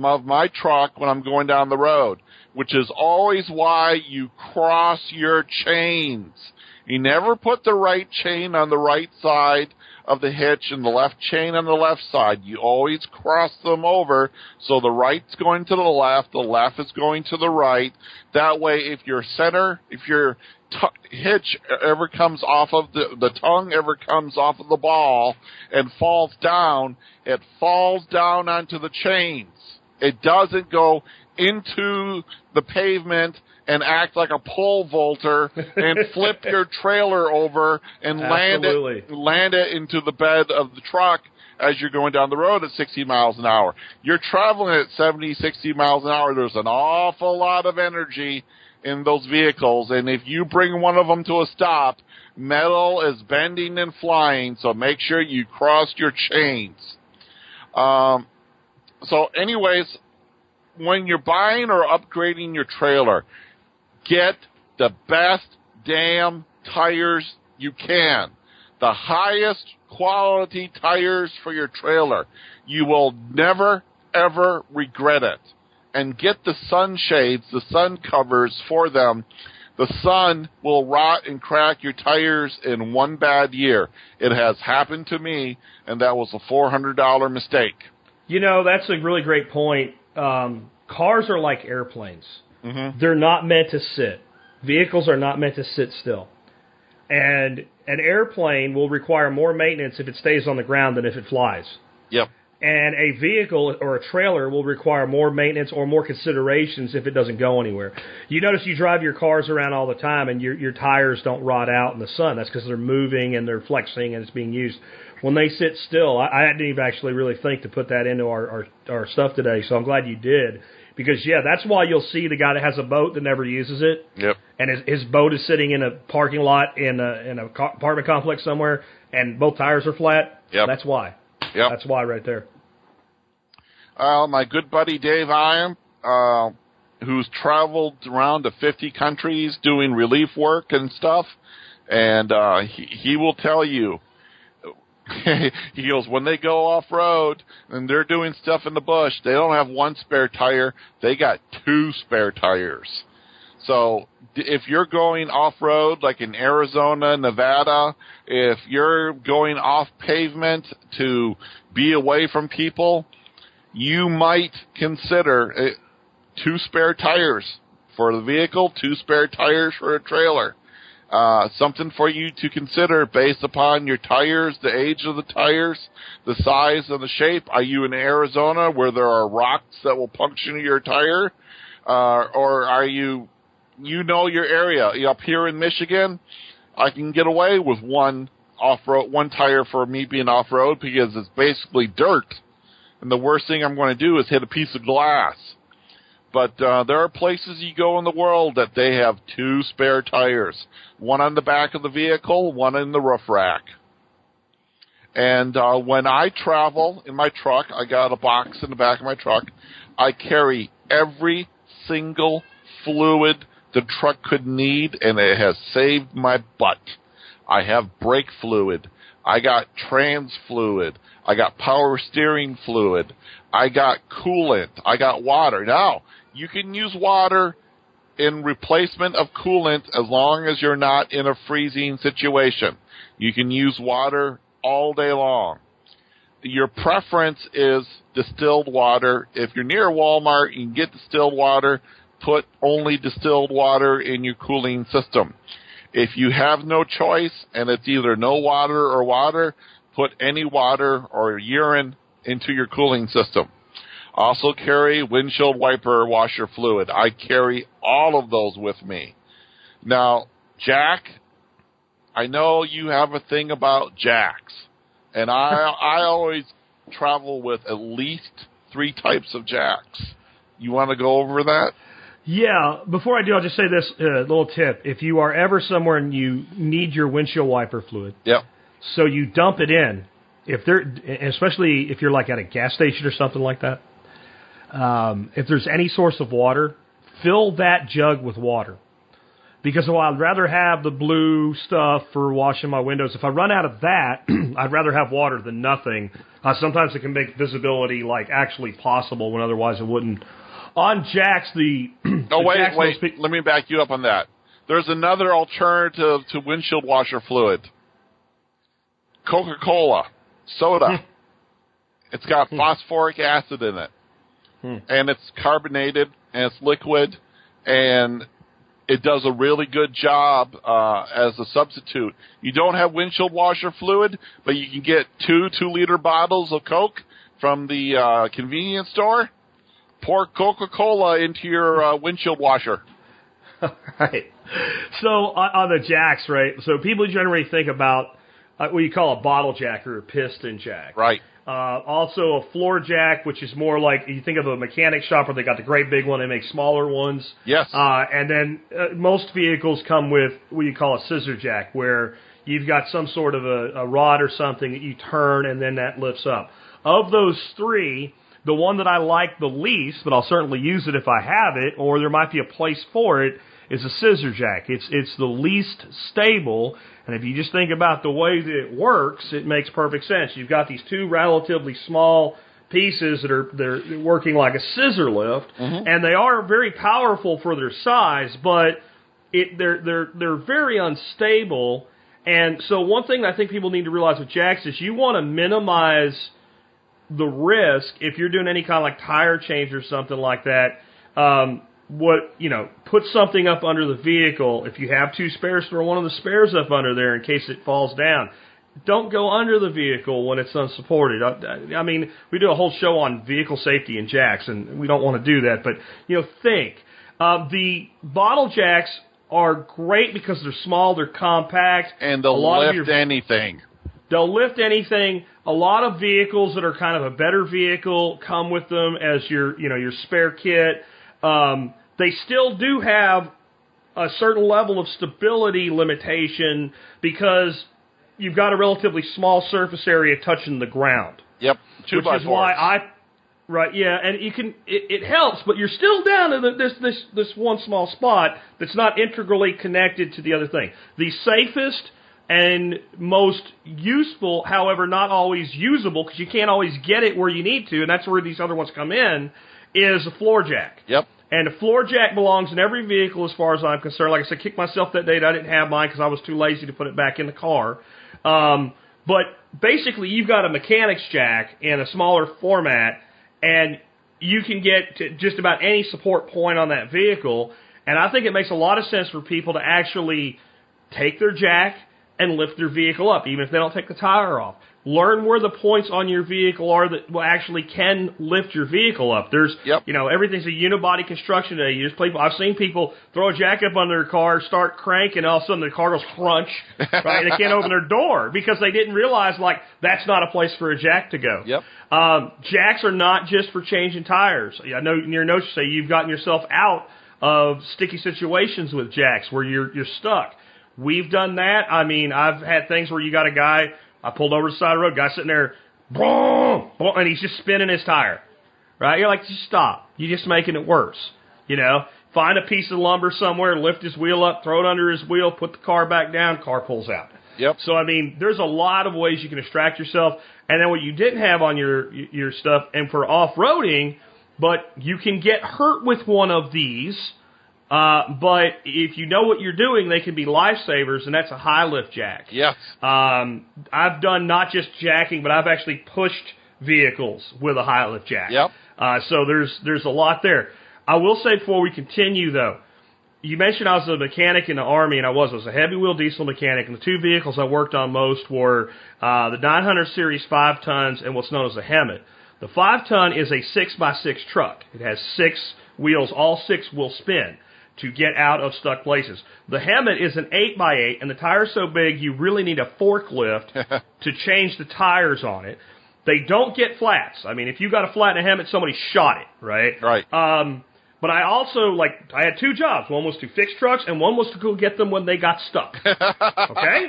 of my truck when I'm going down the road, which is always why you cross your chains. You never put the right chain on the right side of the hitch and the left chain on the left side. You always cross them over so the right's going to the left, the left is going to the right. That way, if your center, if your t- hitch ever comes off of the, the tongue ever comes off of the ball and falls down, it falls down onto the chains. It doesn't go into the pavement and act like a pole vaulter and <laughs> flip your trailer over and land it land it into the bed of the truck as you're going down the road at 60 miles an hour. You're traveling at 70, 60 miles an hour. There's an awful lot of energy in those vehicles, and if you bring one of them to a stop, metal is bending and flying. So make sure you cross your chains. Um, so, anyways, when you're buying or upgrading your trailer, get the best damn tires you can. The highest quality tires for your trailer. You will never ever regret it. And get the sun shades, the sun covers for them. The sun will rot and crack your tires in one bad year. It has happened to me, and that was a $400 mistake. You know, that's a really great point. Um, cars are like airplanes. Mm-hmm. They're not meant to sit. Vehicles are not meant to sit still. And an airplane will require more maintenance if it stays on the ground than if it flies. Yep. And a vehicle or a trailer will require more maintenance or more considerations if it doesn't go anywhere. You notice you drive your cars around all the time and your, your tires don't rot out in the sun. That's because they're moving and they're flexing and it's being used. When they sit still, I, I didn't even actually really think to put that into our, our, our stuff today, so I'm glad you did. Because, yeah, that's why you'll see the guy that has a boat that never uses it Yep. and his, his boat is sitting in a parking lot in a, in a co- apartment complex somewhere, and both tires are flat. Yep. That's why. Yep. That's why right there. Uh, my good buddy Dave Iam, uh, who's traveled around to 50 countries doing relief work and stuff, and uh, he, he will tell you. He goes when they go off road and they're doing stuff in the bush. They don't have one spare tire; they got two spare tires. So if you're going off road, like in Arizona, Nevada, if you're going off pavement to be away from people, you might consider uh, two spare tires for the vehicle, two spare tires for a trailer. Uh, something for you to consider based upon your tires, the age of the tires, the size and the shape. Are you in Arizona where there are rocks that will puncture your tire? Uh, or are you, you know your area. Up here in Michigan, I can get away with one off road, one tire for me being off road because it's basically dirt, and the worst thing I'm going to do is hit a piece of glass. But uh, there are places you go in the world that they have two spare tires, one on the back of the vehicle, one in the roof rack. And uh, when I travel in my truck, I got a box in the back of my truck. I carry every single fluid the truck could need, and it has saved my butt. I have brake fluid. I got trans fluid. I got power steering fluid. I got coolant. I got water. Now, you can use water in replacement of coolant as long as you're not in a freezing situation. You can use water all day long. Your preference is distilled water. If you're near Walmart, you can get distilled water. Put only distilled water in your cooling system. If you have no choice and it's either no water or water, put any water or urine into your cooling system. Also carry windshield wiper washer fluid. I carry all of those with me. Now, Jack, I know you have a thing about jacks, and I <laughs> I always travel with at least three types of jacks. You want to go over that? Yeah, before I do, I'll just say this uh, little tip. If you are ever somewhere and you need your windshield wiper fluid, Yep. so you dump it in, if there, especially if you're like at a gas station or something like that, um, if there's any source of water, fill that jug with water. Because while I'd rather have the blue stuff for washing my windows, if I run out of that, <clears throat> I'd rather have water than nothing. Uh, sometimes it can make visibility like actually possible when otherwise it wouldn't. On jacks, the <clears throat> No, the wait, jacks wait. don't Let me back you up on that. There's another alternative to windshield washer fluid. Coca-Cola, soda. <laughs> it's got phosphoric acid in it. And it's carbonated and it's liquid and it does a really good job uh, as a substitute. You don't have windshield washer fluid, but you can get two two liter bottles of Coke from the uh, convenience store. Pour Coca Cola into your uh, windshield washer. <laughs> right. So on, on the jacks, right? So people generally think about uh, what you call a bottle jack or a piston jack. Right. Uh, also a floor jack, which is more like you think of a mechanic shop where they got the great big one. They make smaller ones. Yes. Uh, and then uh, most vehicles come with what you call a scissor jack, where you've got some sort of a, a rod or something that you turn and then that lifts up. Of those three, the one that I like the least, but I'll certainly use it if I have it, or there might be a place for it, is a scissor jack. It's it's the least stable, and if you just think about the way that it works, it makes perfect sense. You've got these two relatively small pieces that are they're working like a scissor lift, and they are very powerful for their size, but it they're they're they're very unstable. And so one thing I think people need to realize with jacks is you want to minimize the risk if you're doing any kind of like tire change or something like that. Um, what you know, put something up under the vehicle. If you have two spares, throw one of the spares up under there in case it falls down. Don't go under the vehicle when it's unsupported. I, I mean, we do a whole show on vehicle safety and jacks, and we don't want to do that. But you know, think uh, the bottle jacks are great because they're small, they're compact, And they'll lift your- anything. They'll lift anything. A lot of vehicles that are kind of a better vehicle come with them as your, you know, your spare kit. Um, they still do have a certain level of stability limitation because you've got a relatively small surface area touching the ground Yep. Two which by is why. I, right, yeah, and you can it, it helps, but you're still down to the, this this this one small spot that's not integrally connected to the other thing. The safest and most useful, however, not always usable because you can't always get it where you need to, and that's where these other ones come in. Is a floor jack. Yep. And a floor jack belongs in every vehicle as far as I'm concerned. Like I said, kicked myself that day that I didn't have mine because I was too lazy to put it back in the car. Um, but basically, you've got a mechanic's jack in a smaller format, and you can get to just about any support point on that vehicle. And I think it makes a lot of sense for people to actually take their jack and lift their vehicle up, even if they don't take the tire off. Learn where the points on your vehicle are that will actually can lift your vehicle up. There's, Yep. you know, everything's a unibody construction today. You just play, I've seen people throw a jack up under their car, start cranking, all of a sudden the car goes crunch, <laughs> right? They can't open their door because they didn't realize like that's not a place for a jack to go. Yep. Um, jacks are not just for changing tires. I know in your notes you say you've gotten yourself out of sticky situations with jacks where you're you're stuck. We've done that. I mean, I've had things where you got a guy. I pulled over to the side of the road, guy sitting there, boom, boom, and he's just spinning his tire. Right? You're like, just stop. You're just making it worse. You know, find a piece of lumber somewhere, lift his wheel up, throw it under his wheel, put the car back down, car pulls out. Yep. So I mean, there's a lot of ways you can distract yourself. And then what you didn't have on your your stuff, and for off roading, but you can get hurt with one of these. Uh, but if you know what you're doing, they can be lifesavers, and that's a high lift jack. Yes. Um, I've done not just jacking, but I've actually pushed vehicles with a high lift jack. Yep. Uh, so there's there's a lot there. I will say before we continue though, you mentioned I was a mechanic in the army, and I was. I was a heavy wheel diesel mechanic, and the two vehicles I worked on most were uh, the 900 series five tons and what's known as a HEMTT. The five ton is a six by six truck. It has six wheels. All six will spin to get out of stuck places. The HEMTT is an eight by eight, and the tire's so big you really need a forklift <laughs> to change the tires on it. They don't get flats. I mean, if you got a flat in a HEMTT, somebody shot it, right? Right. Um, but I also like I had two jobs. One was to fix trucks, and one was to go get them when they got stuck. <laughs> okay,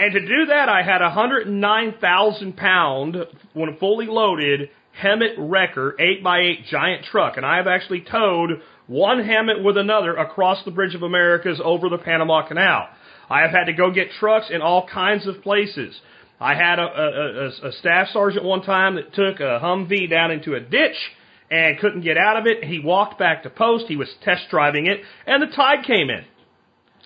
and to do that, I had a hundred and nine thousand pound, when fully loaded, HEMTT Wrecker eight by eight giant truck, and I have actually towed one HEMTT with another across the Bridge of Americas over the Panama Canal. I have had to go get trucks in all kinds of places. I had a, a, a, a staff sergeant one time that took a Humvee down into a ditch and couldn't get out of it. He walked back to post. He was test driving it, and the tide came in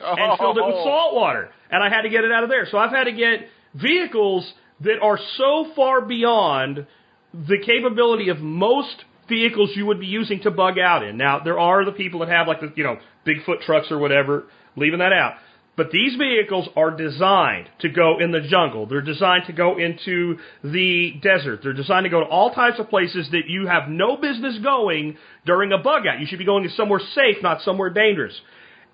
and filled it with Oh. salt water, and I had to get it out of there. So I've had to get vehicles that are so far beyond the capability of most vehicles you would be using to bug out in. Now there are the people that have like the you know Bigfoot trucks or whatever, leaving that out. But these vehicles are designed to go in the jungle. They're designed to go into the desert. They're designed to go to all types of places that you have no business going during a bug out. You should be going to somewhere safe, not somewhere dangerous.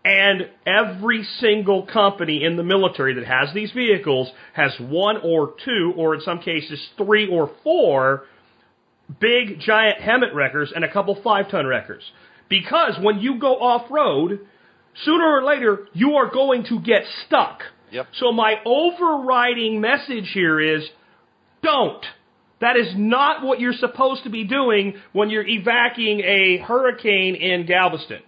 And every single company in the military that has these vehicles has one or two, or in some cases three or four big giant HEMTT wreckers and a couple five ton wreckers. Because when you go off road, sooner or later you are going to get stuck. Yep. So my overriding message here is don't. That is not what you're supposed to be doing when you're evacuating a hurricane in Galveston.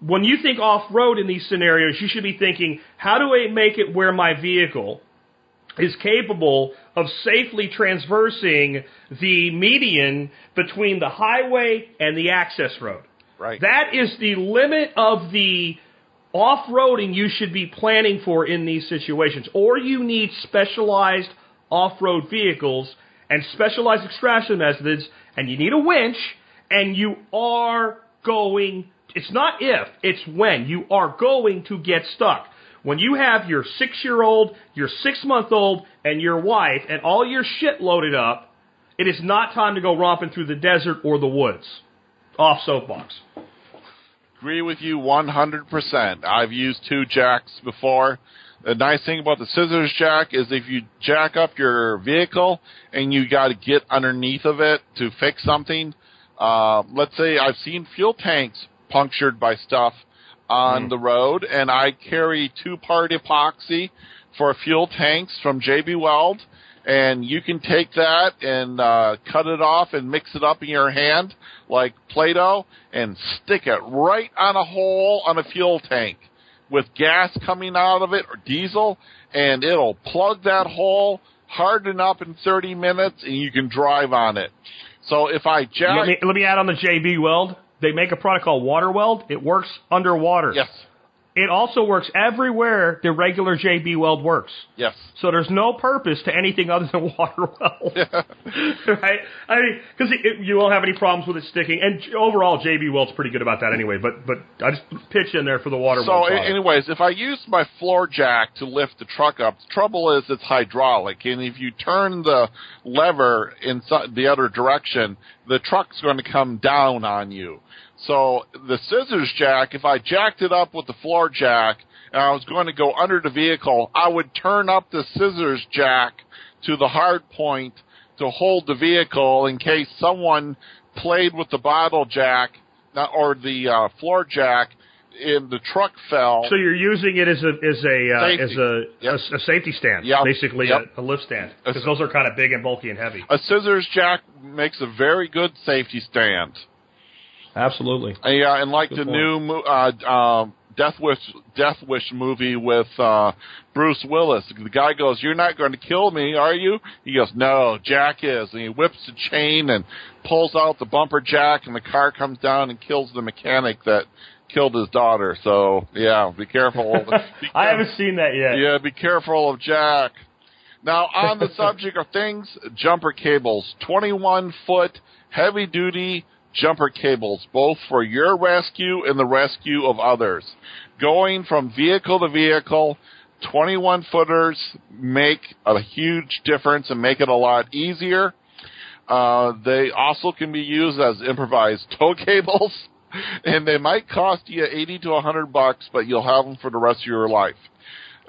When you think off road in these scenarios, you should be thinking, how do I make it where my vehicle is capable of safely transversing the median between the highway and the access road? Right. That is the limit of the off-roading you should be planning for in these situations. Or you need specialized off-road vehicles and specialized extraction methods, and you need a winch, and you are going, it's not if, it's when, you are going to get stuck. When you have your six-year-old, your six-month-old, and your wife, and all your shit loaded up, it is not time to go romping through the desert or the woods. Off soapbox. agree with you 100%. I've used two jacks before. The nice thing about the scissors jack is if you jack up your vehicle and you got to get underneath of it to fix something, uh, let's say I've seen fuel tanks punctured by stuff on the road, and I carry two-part epoxy for fuel tanks from JB Weld, and you can take that and uh, cut it off and mix it up in your hand like Play-Doh and stick it right on a hole on a fuel tank with gas coming out of it or diesel, and it'll plug that hole, harden up in 30 minutes, and you can drive on it. So if I jack, Let me, let me add on the JB Weld. They make a product called Water Weld. It works underwater. yes, it also works everywhere the regular JB Weld works. Yes. So there's no purpose to anything other than <laughs> water weld, <laughs> right? I mean, because you won't have any problems with it sticking. And overall, JB Weld's pretty good about that anyway. But but I just pitch in there for the water So, weld. product. anyways, if I use my floor jack to lift the truck up, the trouble is it's hydraulic, and if you turn the lever in the other direction, the truck's going to come down on you. So the scissors jack, if I jacked it up with the floor jack and I was going to go under the vehicle, I would turn up the scissors jack to the hard point to hold the vehicle in case someone played with the bottle jack or the uh, floor jack and the truck fell. So you're using it as a as a uh, Safety. as a, Yep. a, a safety stand, Yep. basically Yep. A, a lift stand, because those are kind of big and bulky and heavy. a scissors jack makes a very good safety stand. Absolutely. Yeah, and like Good the point. new mo- uh, um, Death Wish Death Wish movie with uh, Bruce Willis. The guy goes, "You're not going to kill me, are you?" He goes, "No, Jack is." And he whips the chain and pulls out the bumper jack, and the car comes down and kills the mechanic that killed his daughter. So yeah, be careful. <laughs> Be I haven't seen that yet. Yeah, be careful of Jack. Now, on the <laughs> subject of things, jumper cables, 21 foot heavy duty jumper cables, both for your rescue and the rescue of others. Going from vehicle to vehicle, 21 footers make a huge difference and make it a lot easier. Uh, they also can be used as improvised <laughs> tow cables, <laughs> and they might cost you 80 to 100 bucks, but you'll have them for the rest of your life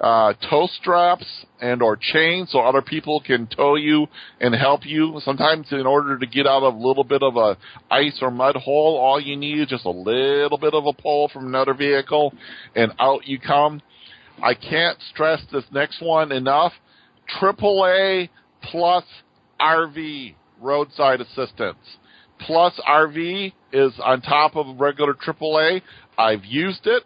uh, tow straps and or chains so other people can tow you and help you. Sometimes in order to get out of a little bit of a ice or mud hole, all you need is just a little bit of a pull from another vehicle and out you come. I can't stress this next one enough. AAA plus RV roadside assistance. Plus RV is on top of regular AAA. I've used it.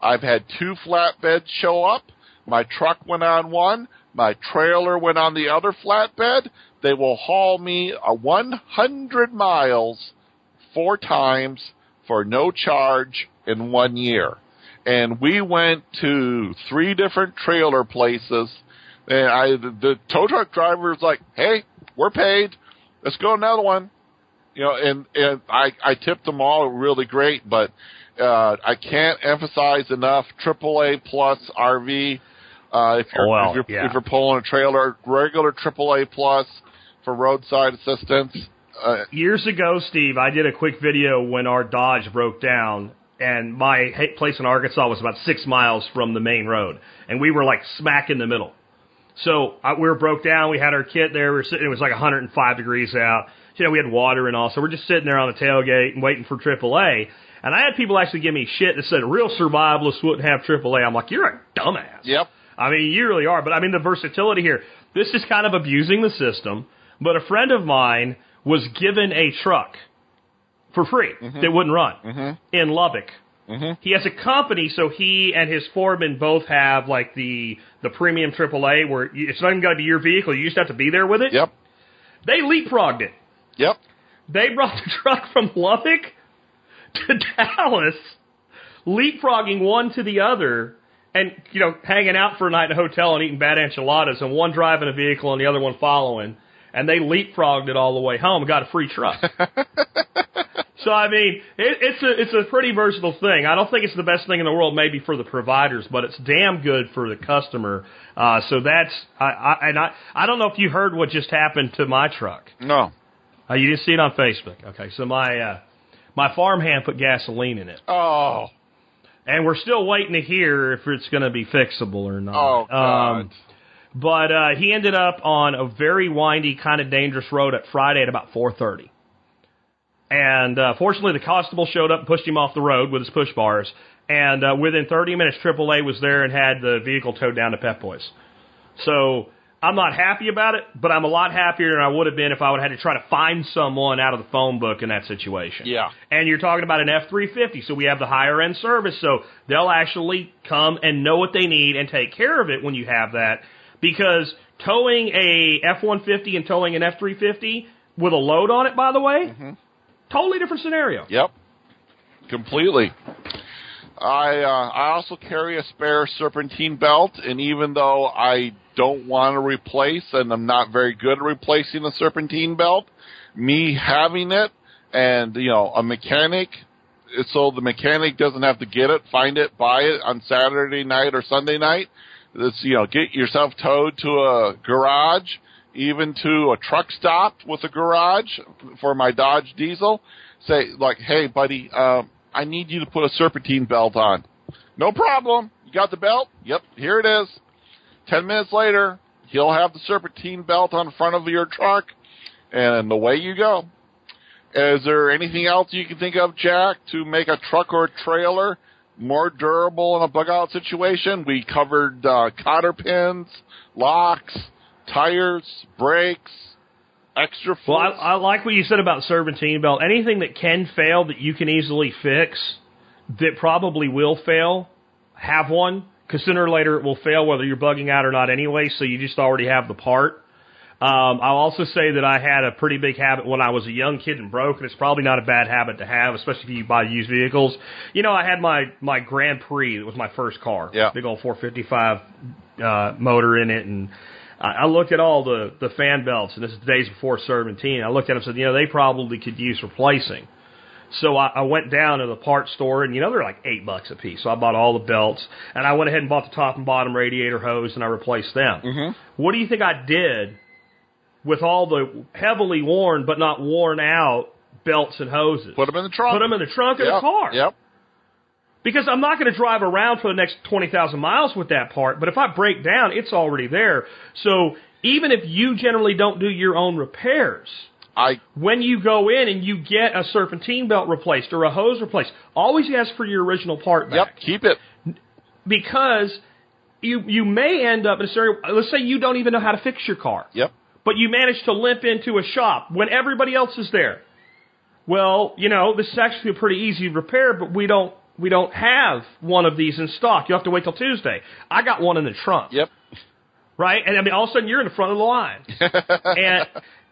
I've had two flatbeds show up. My truck went on one. My trailer went on the other flatbed. They will haul me a 100 miles four times for no charge in one year. And we went to three different trailer places. And I, the, the tow truck driver was like, "Hey, we're paid. Let's go another one." You know, and and I I tipped them all really great, but uh, I can't emphasize enough AAA plus RV. Uh, if you're, Oh, well, if, you're yeah. if you're pulling a trailer, regular AAA plus for roadside assistance. Uh, Years ago, Steve, I did a quick video when our Dodge broke down, and my place in Arkansas was about six miles from the main road, and we were like smack in the middle. So I, we were broke down. We had our kit there. We were sitting. It was like 105 degrees out. You know, we had water and all. So we're just sitting there on the tailgate and waiting for AAA. And I had people actually give me shit that said real survivalists wouldn't have AAA. I'm like, you're a dumbass. yep. I mean, you really are. But I mean, the versatility here. This is kind of abusing the system. But a friend of mine was given a truck for free mm-hmm. that wouldn't run mm-hmm. in Lubbock. Mm-hmm. He has a company, so he and his foreman both have like the the premium AAA, where it's not even got to be your vehicle. You just have to be there with it. Yep. They leapfrogged it. Yep. They brought the truck from Lubbock to <laughs> Dallas, leapfrogging one to the other, and you know, hanging out for a night in a hotel and eating bad enchiladas, and one driving a vehicle and the other one following. And they leapfrogged it all the way home and got a free truck. <laughs> so I mean, it, it's a it's a pretty versatile thing. I don't think it's the best thing in the world, maybe for the providers, but it's damn good for the customer. Uh, so that's I, I and I I don't know if you heard what just happened to my truck. No. Uh, you didn't see it on Facebook. Okay, so my uh, my farmhand put gasoline in it, Oh. And we're still waiting to hear if it's going to be fixable or not. Oh God. Um, but uh, he ended up on a very windy, kind of dangerous road at Friday at about 4:30. And uh, fortunately, the constable showed up and pushed him off the road with his push bars. And uh, within 30 minutes, AAA was there and had the vehicle towed down to Pep Boys. So I'm not happy about it, but I'm a lot happier than I would have been if I would have had to try to find someone out of the phone book in that situation. Yeah. And you're talking about an F350, so we have the higher end service, so they'll actually come and know what they need and take care of it when you have that. Because towing a F150 and towing an F350 with a load on it, by the way, totally different scenario. Yep. Completely. I uh, I also carry a spare serpentine belt, and even though I don't want to replace, and I'm not very good at replacing the serpentine belt, me having it, and you know, a mechanic, so the mechanic doesn't have to get it, find it, buy it on Saturday night or Sunday night. It's you know, get yourself towed to a garage, even to a truck stop with a garage for my Dodge Diesel. Say like, hey, buddy. Um, I need you to put a serpentine belt on. No problem. You got the belt? Yep, here it is. Ten minutes later, he'll have the serpentine belt on front of your truck, and away you go. Is there anything else you can think of, Jack, to make a truck or trailer more durable in a bug out situation? We covered uh, cotter pins, locks, tires, brakes, extra force. Well, I. I like what you said about serpentine belt. Anything that can fail that you can easily fix, that probably will fail, have one. Because sooner or later it will fail, whether you're bugging out or not anyway. So you just already have the part. Um, I'll also say that I had a pretty big habit when I was a young kid and broke, and it's probably not a bad habit to have, especially if you buy used vehicles. You know, I had my my Grand Prix. That was my first car. Yeah. Big old 455 uh, motor in it, and I, I looked at all the the fan belts, and this is days before Serpentine. I looked at them and said, you know, they probably could use replacing. So I, I went down to the parts store, and you know they're like eight bucks a piece. So I bought all the belts, and I went ahead and bought the top and bottom radiator hose, and I replaced them. Mm-hmm. What do you think I did with all the heavily worn but not worn out belts and hoses? Put them in the trunk. Put them in the trunk of yep. the car. Yep. Because I'm not going to drive around for the next 20,000 miles with that part, but if I break down, it's already there. So even if you generally don't do your own repairs, I when you go in and you get a serpentine belt replaced or a hose replaced, always ask for your original part back. yep. Keep it. Because you you may end up in a scenario. Let's say you don't even know how to fix your car, Yep. but you manage to limp into a shop when everybody else is there. Well, you know this is actually a pretty easy repair, but we don't we don't have one of these in stock. You have to wait till Tuesday. I got one in the trunk Yep. right? And I mean, all of a sudden you're in the front of the line, <laughs> and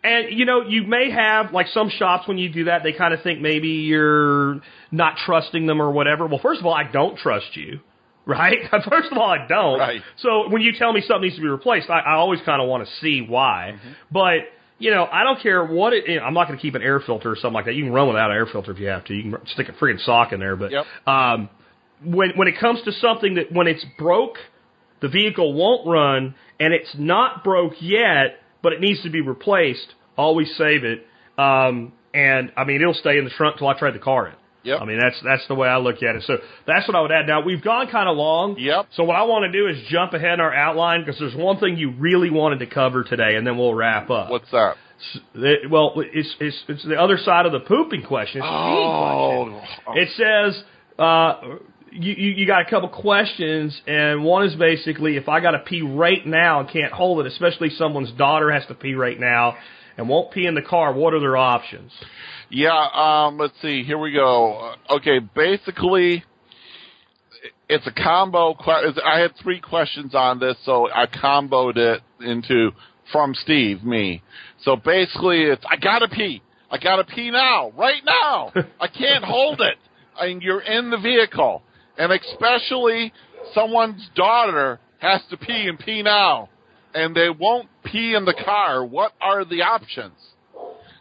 and you know you may have like some shops when you do that they kind of think maybe you're not trusting them or whatever. Well, first of all, I don't trust you. <laughs> Right? First of all, I don't. Right. So when you tell me something needs to be replaced, I, I always kind of want to see why. But you know, I don't care what it. You know, I'm not going to keep an air filter or something like that. You can run without an air filter if you have to. You can stick a freaking sock in there. But Yep. um, when when it comes to something that when it's broke, the vehicle won't run, and it's not broke yet, but it needs to be replaced. Always save it. Um, and I mean, it'll stay in the trunk till I trade the car in. Yep. I mean, that's that's the way I look at it. So that's what I would add. Now we've gone kind of long. Yep. So what I want to do is jump ahead in our outline because there's one thing you really wanted to cover today, and then we'll wrap up. What's that? The- well, it's it's it's the other side of the pooping question. It's peeing question. Oh. It says uh, you, you you got a couple questions, and one is basically if I got to pee right now and can't hold it, especially someone's daughter has to pee right now and won't pee in the car. What are their options? Yeah, um, let's see. Here we go. Okay, basically, it's a combo. que- I had three questions on this, so I comboed it into from Steve, me. So basically, it's I gotta pee. I gotta pee now, right now. <laughs> I can't hold it. And you're in the vehicle, and especially someone's daughter has to pee and pee now, and they won't pee in the car. What are the options?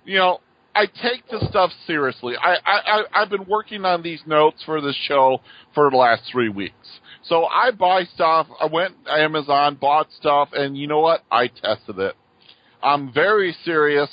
you know, I take this stuff seriously. I, I, I I've been working on these notes for this show for the last three weeks. So I buy stuff. I went Amazon, bought stuff, and you know what? I tested it. I'm very serious,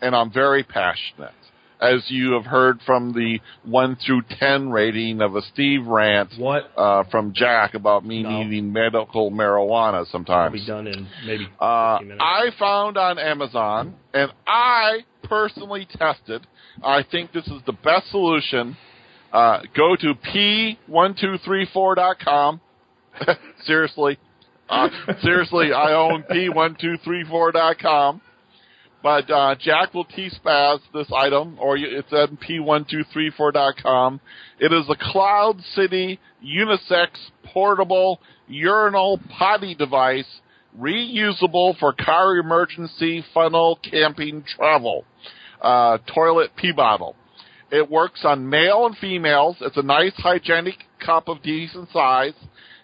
and I'm very passionate. As you have heard from the one through ten rating of a Steve rant What uh, from Jack about me No. needing medical marijuana sometimes. be done in maybe Uh, I found on Amazon, and I personally tested. I think this is the best solution. Uh, go to p1234.com. <laughs> seriously, uh, seriously, I own p1234.com. But uh, Jack will T-spaz this item, or it's at p1234.com. It is a Cloud City unisex portable urinal potty device, reusable for car emergency funnel camping travel. Uh, toilet pee bottle. It works on male and females. It's a nice hygienic cup of decent size.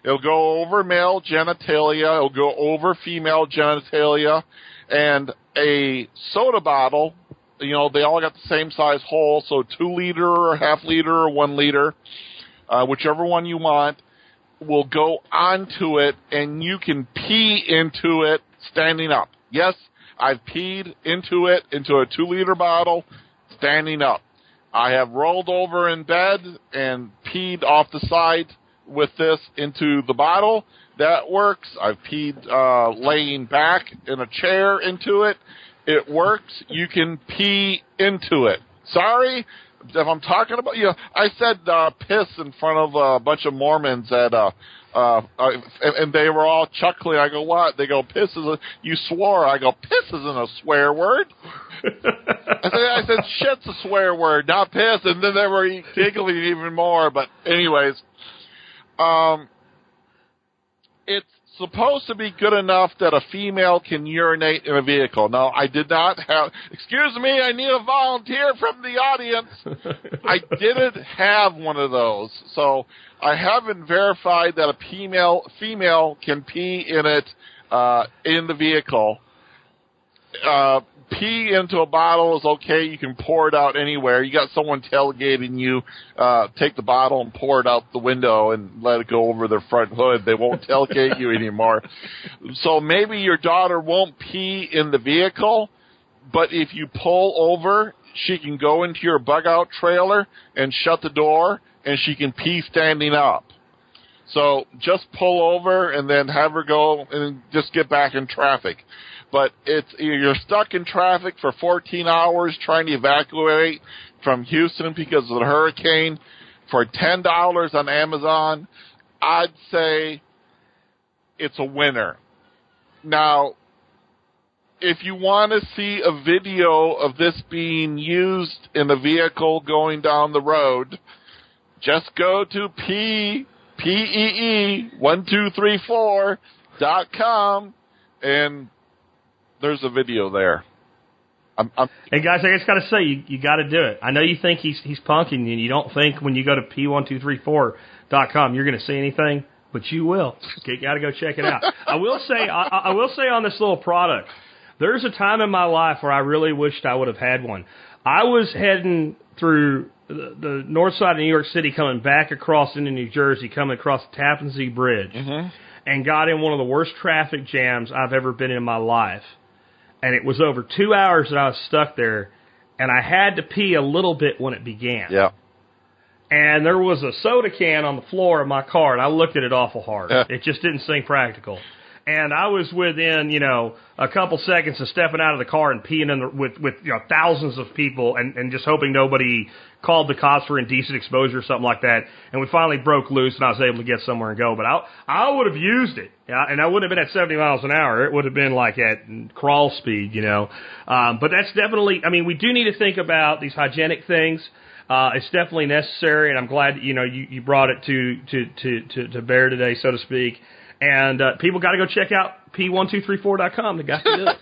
It'll go over male genitalia. It'll go over female genitalia, and a soda bottle. You know, they all got the same size hole, so two liter or half liter or one liter, uh, whichever one you want, will go onto it, and you can pee into it standing up. Yes, I've peed into it, into a two liter bottle, standing up. I have rolled over in bed and peed off the side with this into the bottle. That works. I've peed uh, laying back in a chair into it. It works. You can pee into it. Sorry if I'm talking about you. Know, I said uh, piss in front of a bunch of Mormons at uh, uh, and, and they were all chuckling. I go, what? They go, piss is a, you swore. I go, piss isn't a swear word. I said, I said, shit's a swear word, not piss. And then they were giggling even more. But anyways, um, it's supposed to be good enough that a female can urinate in a vehicle. Now, I did not have, excuse me, I need a volunteer from the audience. <laughs> I didn't have one of those. So I haven't verified that a female, female can pee in it, uh, in the vehicle. Uh, pee into a bottle is okay. You can pour it out anywhere. You got someone tailgating you, uh, take the bottle and pour it out the window and let it go over their front hood. They won't tailgate you anymore. So maybe your daughter won't pee in the vehicle, but if you pull over, she can go into your bug out trailer and shut the door and she can pee standing up. So just pull over and then have her go and just get back in traffic but it's you're stuck in traffic for 14 hours trying to evacuate from Houston because of the hurricane for ten dollars on Amazon. I'd say it's a winner. Now, if you want to see a video of this being used in a vehicle going down the road, just go to p p e e one two three four dot com and there's a video there. I'm, I'm, hey guys, I just got to say, you you got to do it. I know you think he's he's punking you, and you don't think when you go to p1234.com you're going to see anything, but you will. You got to go check it out. <laughs> I will say, I, I will say on this little product, there's a time in my life where I really wished I would have had one. I was heading through the, the north side of New York City, coming back across into New Jersey, coming across the Tappan Zee Bridge, mm-hmm. and got in one of the worst traffic jams I've ever been in my life and it was over two hours that I was stuck there, and I had to pee a little bit when it began. Yeah. And there was a soda can on the floor of my car, and I looked at it awful hard. it just didn't seem practical. And I was within, you know, a couple seconds of stepping out of the car and peeing in the, with, with, you know, thousands of people and, and just hoping nobody called the cops for indecent exposure or something like that. And we finally broke loose and I was able to get somewhere and go. But I, I would have used it. Yeah, and I wouldn't have been at 70 miles an hour. It would have been like at crawl speed, you know. Um, but that's definitely, I mean, we do need to think about these hygienic things. Uh, it's definitely necessary, and I'm glad you know you, you brought it to, to to to to bear today, so to speak. And uh, people got to go check out p1234.com. They got to do it. <laughs>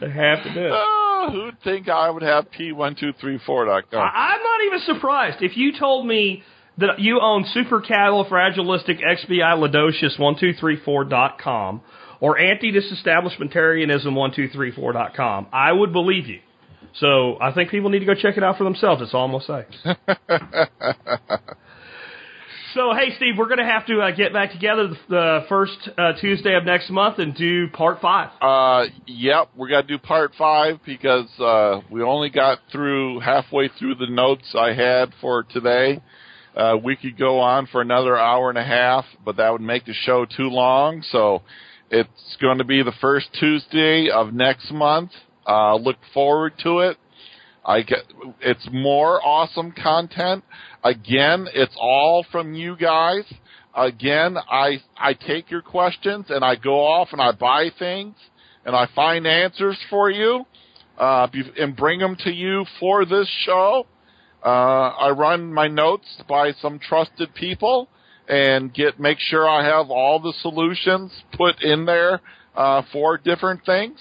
they have to do it. Oh, who'd think I would have p1234.com? I, I'm not even surprised. If you told me that you own supercalifragilisticexpialidocious1234.com or anti-disestablishmentarianism1234.com, I would believe you. So I think people need to go check it out for themselves. That's all I'm going to say. <laughs> So, hey, Steve, we're going to have to uh, get back together the, first uh, Tuesday of next month and do part five. Uh, yep, we're going to do part five because uh, we only got through halfway through the notes I had for today. Uh, we could go on for another hour and a half, but that would make the show too long. So it's going to be the first Tuesday of next month. Uh, look forward to it. I get it's more awesome content. Again, it's all from you guys. Again, I I take your questions and I go off and I buy things and I find answers for you uh, and bring them to you for this show. Uh, I run my notes by some trusted people and get make sure I have all the solutions put in there uh, for different things.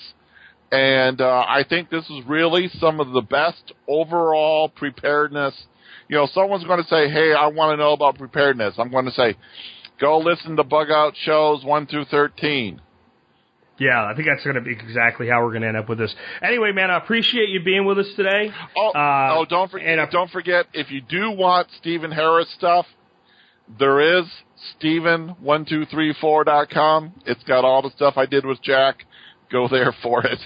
And uh, I think this is really some of the best overall preparedness. You know, someone's going to say, "Hey, I want to know about preparedness." I'm going to say, "Go listen to Bug Out shows one through 13." Yeah, I think that's going to be exactly how we're going to end up with this. Anyway, man, I appreciate you being with us today. Oh, Uh, oh don't forget! and don't forget if you do want Stephen Harris stuff, there is Stephen1234.com. It's got all the stuff I did with Jack. Go there for it.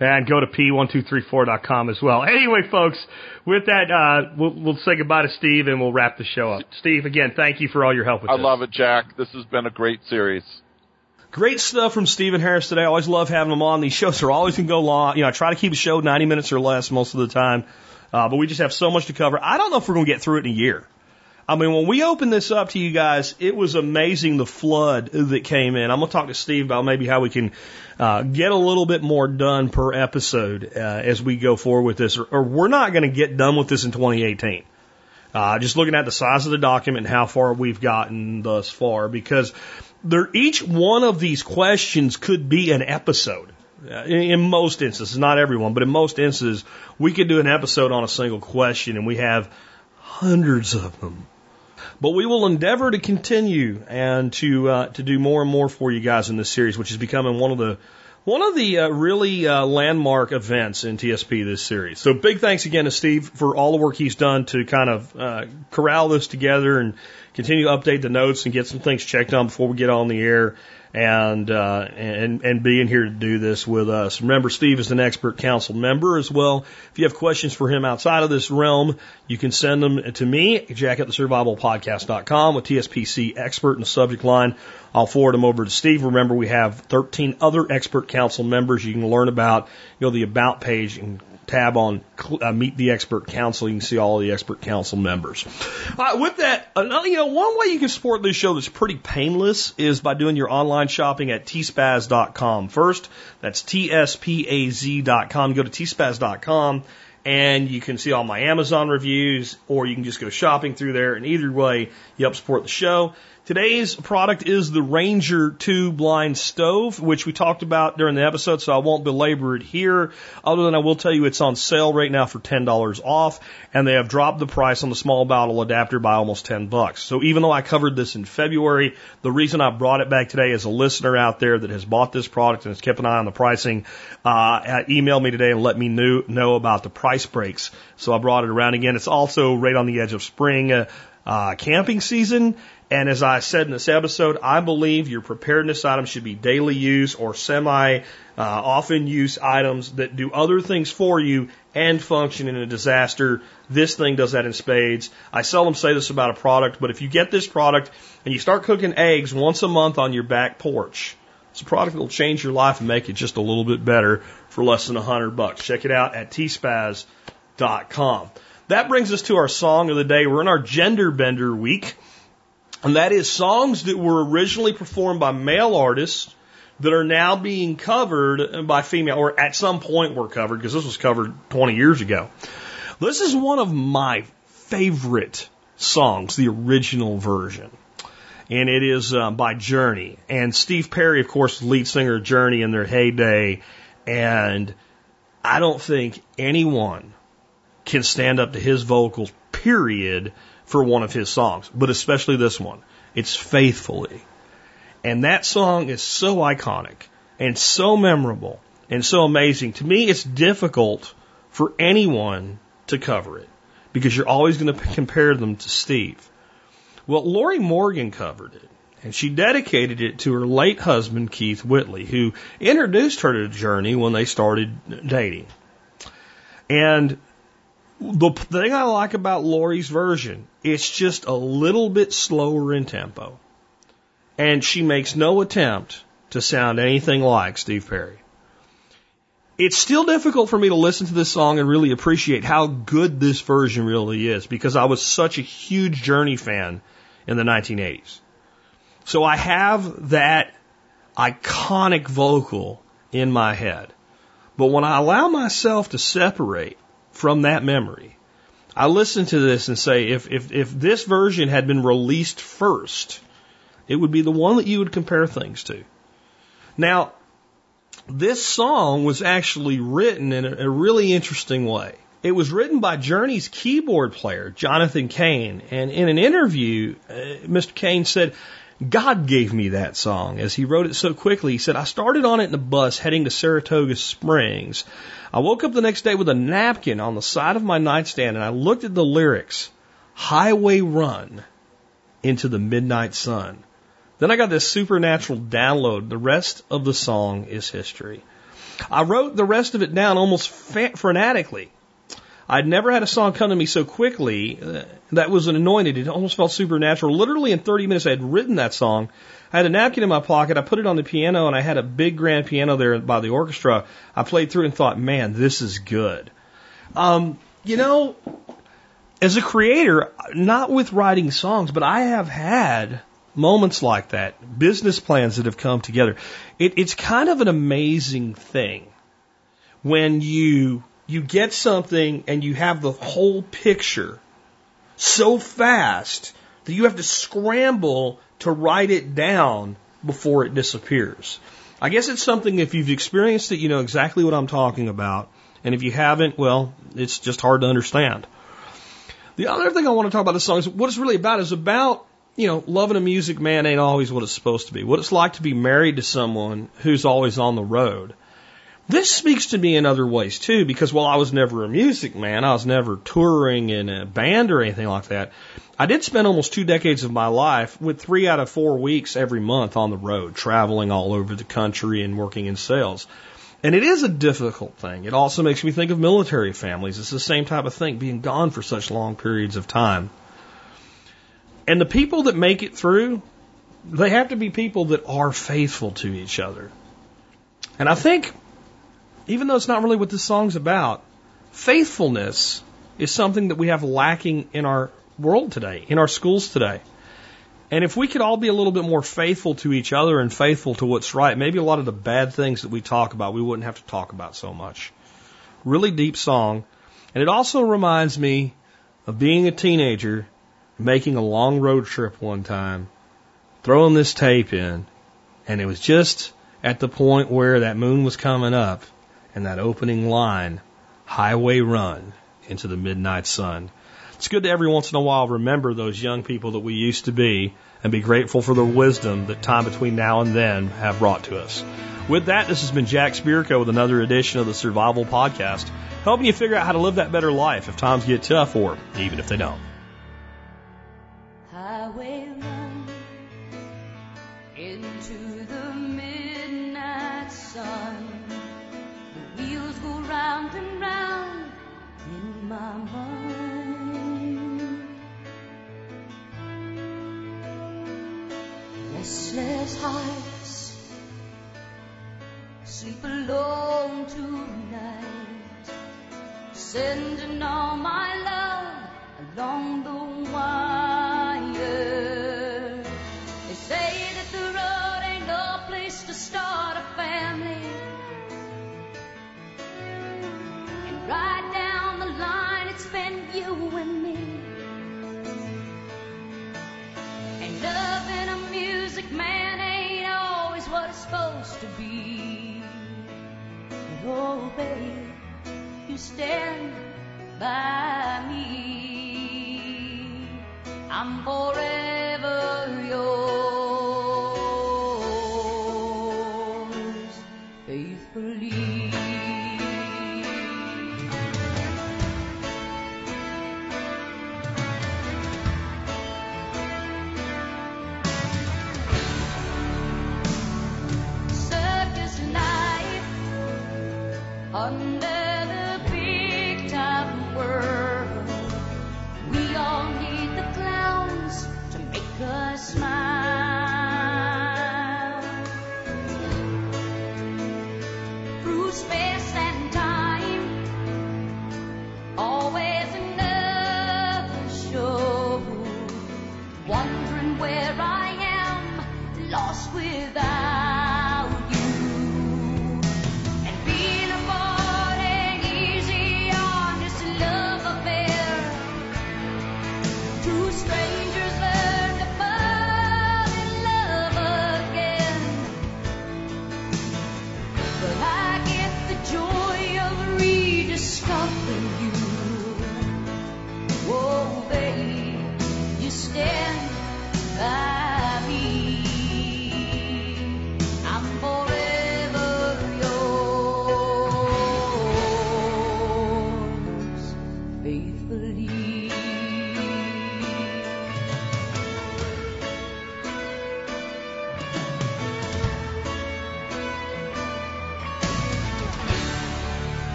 And go to p1234.com as well. Anyway, folks, with that, uh, we'll, we'll say goodbye to Steve and we'll wrap the show up. Steve, again, thank you for all your help with I this. love it, Jack. This has been a great series. Great stuff from Stephen Harris today. I always love having him on. These shows are always going to go long. You know, I try to keep a show 90 minutes or less most of the time. Uh, but we just have so much to cover. I don't know if we're going to get through it in a year. I mean, when we opened this up to you guys, it was amazing the flood that came in. I'm going to talk to Steve about maybe how we can uh, get a little bit more done per episode uh, as we go forward with this, or, or we're not going to get done with this in 2018. Uh, just looking at the size of the document and how far we've gotten thus far, because there, each one of these questions could be an episode. Uh, in, in most instances, not everyone, but in most instances, we could do an episode on a single question, and we have hundreds of them. But we will endeavor to continue and to uh, to do more and more for you guys in this series, which is becoming one of the one of the uh, really uh, landmark events in TSP this series. So big thanks again to Steve for all the work he's done to kind of uh, corral this together and continue to update the notes and get some things checked on before we get on the air and uh, and and being here to do this with us. Remember, Steve is an expert council member as well. If you have questions for him outside of this realm, you can send them to me, Jack at the survivalpodcast.com with TSPC expert in the subject line. I'll forward them over to Steve. Remember, we have 13 other expert council members you can learn about. You know, the about page and tab on uh, Meet the Expert Council. You can see all the expert council members. Uh, with that, you know, one way you can support this show that's pretty painless is by doing your online shopping at tspaz.com. First, that's tspaz.com. Go to tspaz.com and you can see all my Amazon reviews, or you can just go shopping through there. And either way, you help support the show. Today's product is the Ranger 2 blind stove, which we talked about during the episode, so I won't belabor it here, other than I will tell you it's on sale right now for $10 off, and they have dropped the price on the small bottle adapter by almost 10 bucks. So even though I covered this in February, the reason I brought it back today is a listener out there that has bought this product and has kept an eye on the pricing, uh, emailed me today and let me know, know about the price breaks. So I brought it around again. It's also right on the edge of spring, uh, uh, camping season. And as I said in this episode, I believe your preparedness items should be daily use or semi uh, often use items that do other things for you and function in a disaster. This thing does that in spades. I seldom say this about a product, but if you get this product and you start cooking eggs once a month on your back porch, it's a product that will change your life and make it just a little bit better for less than a hundred bucks. Check it out at tspaz.com. That brings us to our song of the day. We're in our gender bender week. And that is songs that were originally performed by male artists that are now being covered by female, or at some point were covered, because this was covered 20 years ago. This is one of my favorite songs, the original version. And it is uh, by Journey. And Steve Perry, of course, lead singer of Journey in their heyday. And I don't think anyone can stand up to his vocals, period, for one of his songs, but especially this one. It's Faithfully. And that song is so iconic and so memorable and so amazing. To me, it's difficult for anyone to cover it because you're always going <laughs> to compare them to Steve. Well, Lorrie Morgan covered it and she dedicated it to her late husband, Keith Whitley, who introduced her to Journey when they started dating. And the thing I like about Lorrie's version, it's just a little bit slower in tempo. And she makes no attempt to sound anything like Steve Perry. It's still difficult for me to listen to this song and really appreciate how good this version really is because I was such a huge Journey fan in the 1980s. So I have that iconic vocal in my head. But when I allow myself to separate from that memory. I listen to this and say, if, if, if this version had been released first, it would be the one that you would compare things to. Now, This song was actually written in a, a really interesting way. It was written by Journey's keyboard player, Jonathan Cain, and in an interview, uh, Mr. Cain said, God gave me that song. As he wrote it so quickly, he said, I started on it in the bus heading to Saratoga Springs. I woke up the next day with a napkin on the side of my nightstand and I looked at the lyrics, Highway Run into the Midnight Sun. Then I got this supernatural download. The rest of the song is history. I wrote the rest of it down almost fa- frenetically. I'd never had a song come to me so quickly uh, that was an anointed. It almost felt supernatural. Literally in 30 minutes, I had written that song. I had a napkin in my pocket. I put it on the piano, and I had a big grand piano there by the orchestra. I played through and thought, man, this is good. Um, you know, as a creator, not with writing songs, but I have had moments like that, business plans that have come together. It, it's kind of an amazing thing when you you get something and you have the whole picture so fast that you have to scramble to write it down before it disappears. I guess it's something if you've experienced it, you know exactly what I'm talking about. And if you haven't, well, it's just hard to understand. The other thing I want to talk about this song is what it's really about is about, you know, loving a music man ain't always what it's supposed to be. What it's like to be married to someone who's always on the road. This speaks to me in other ways too, because while I was never a music man, I was never touring in a band or anything like that. I did spend almost two decades of my life with three out of four weeks every month on the road, traveling all over the country and working in sales. And it is a difficult thing. It also makes me think of military families. It's the same type of thing, being gone for such long periods of time. And the people that make it through, they have to be people that are faithful to each other. And I think even though it's not really what this song's about, faithfulness is something that we have lacking in our world today, in our schools today. And if we could all be a little bit more faithful to each other and faithful to what's right, maybe a lot of the bad things that we talk about, we wouldn't have to talk about so much. Really deep song. And it also reminds me of being a teenager, making a long road trip one time, throwing this tape in, and it was just at the point where that moon was coming up and that opening line, highway run into the midnight sun. It's good to every once in a while remember those young people that we used to be and be grateful for the wisdom that time between now and then have brought to us. With that, this has been Jack Spirko with another edition of the Survival Podcast, helping you figure out how to live that better life if times get tough or even if they don't. Highway my mind. Restless hearts sleep alone tonight, sending all my love along the stand by me. I'm forever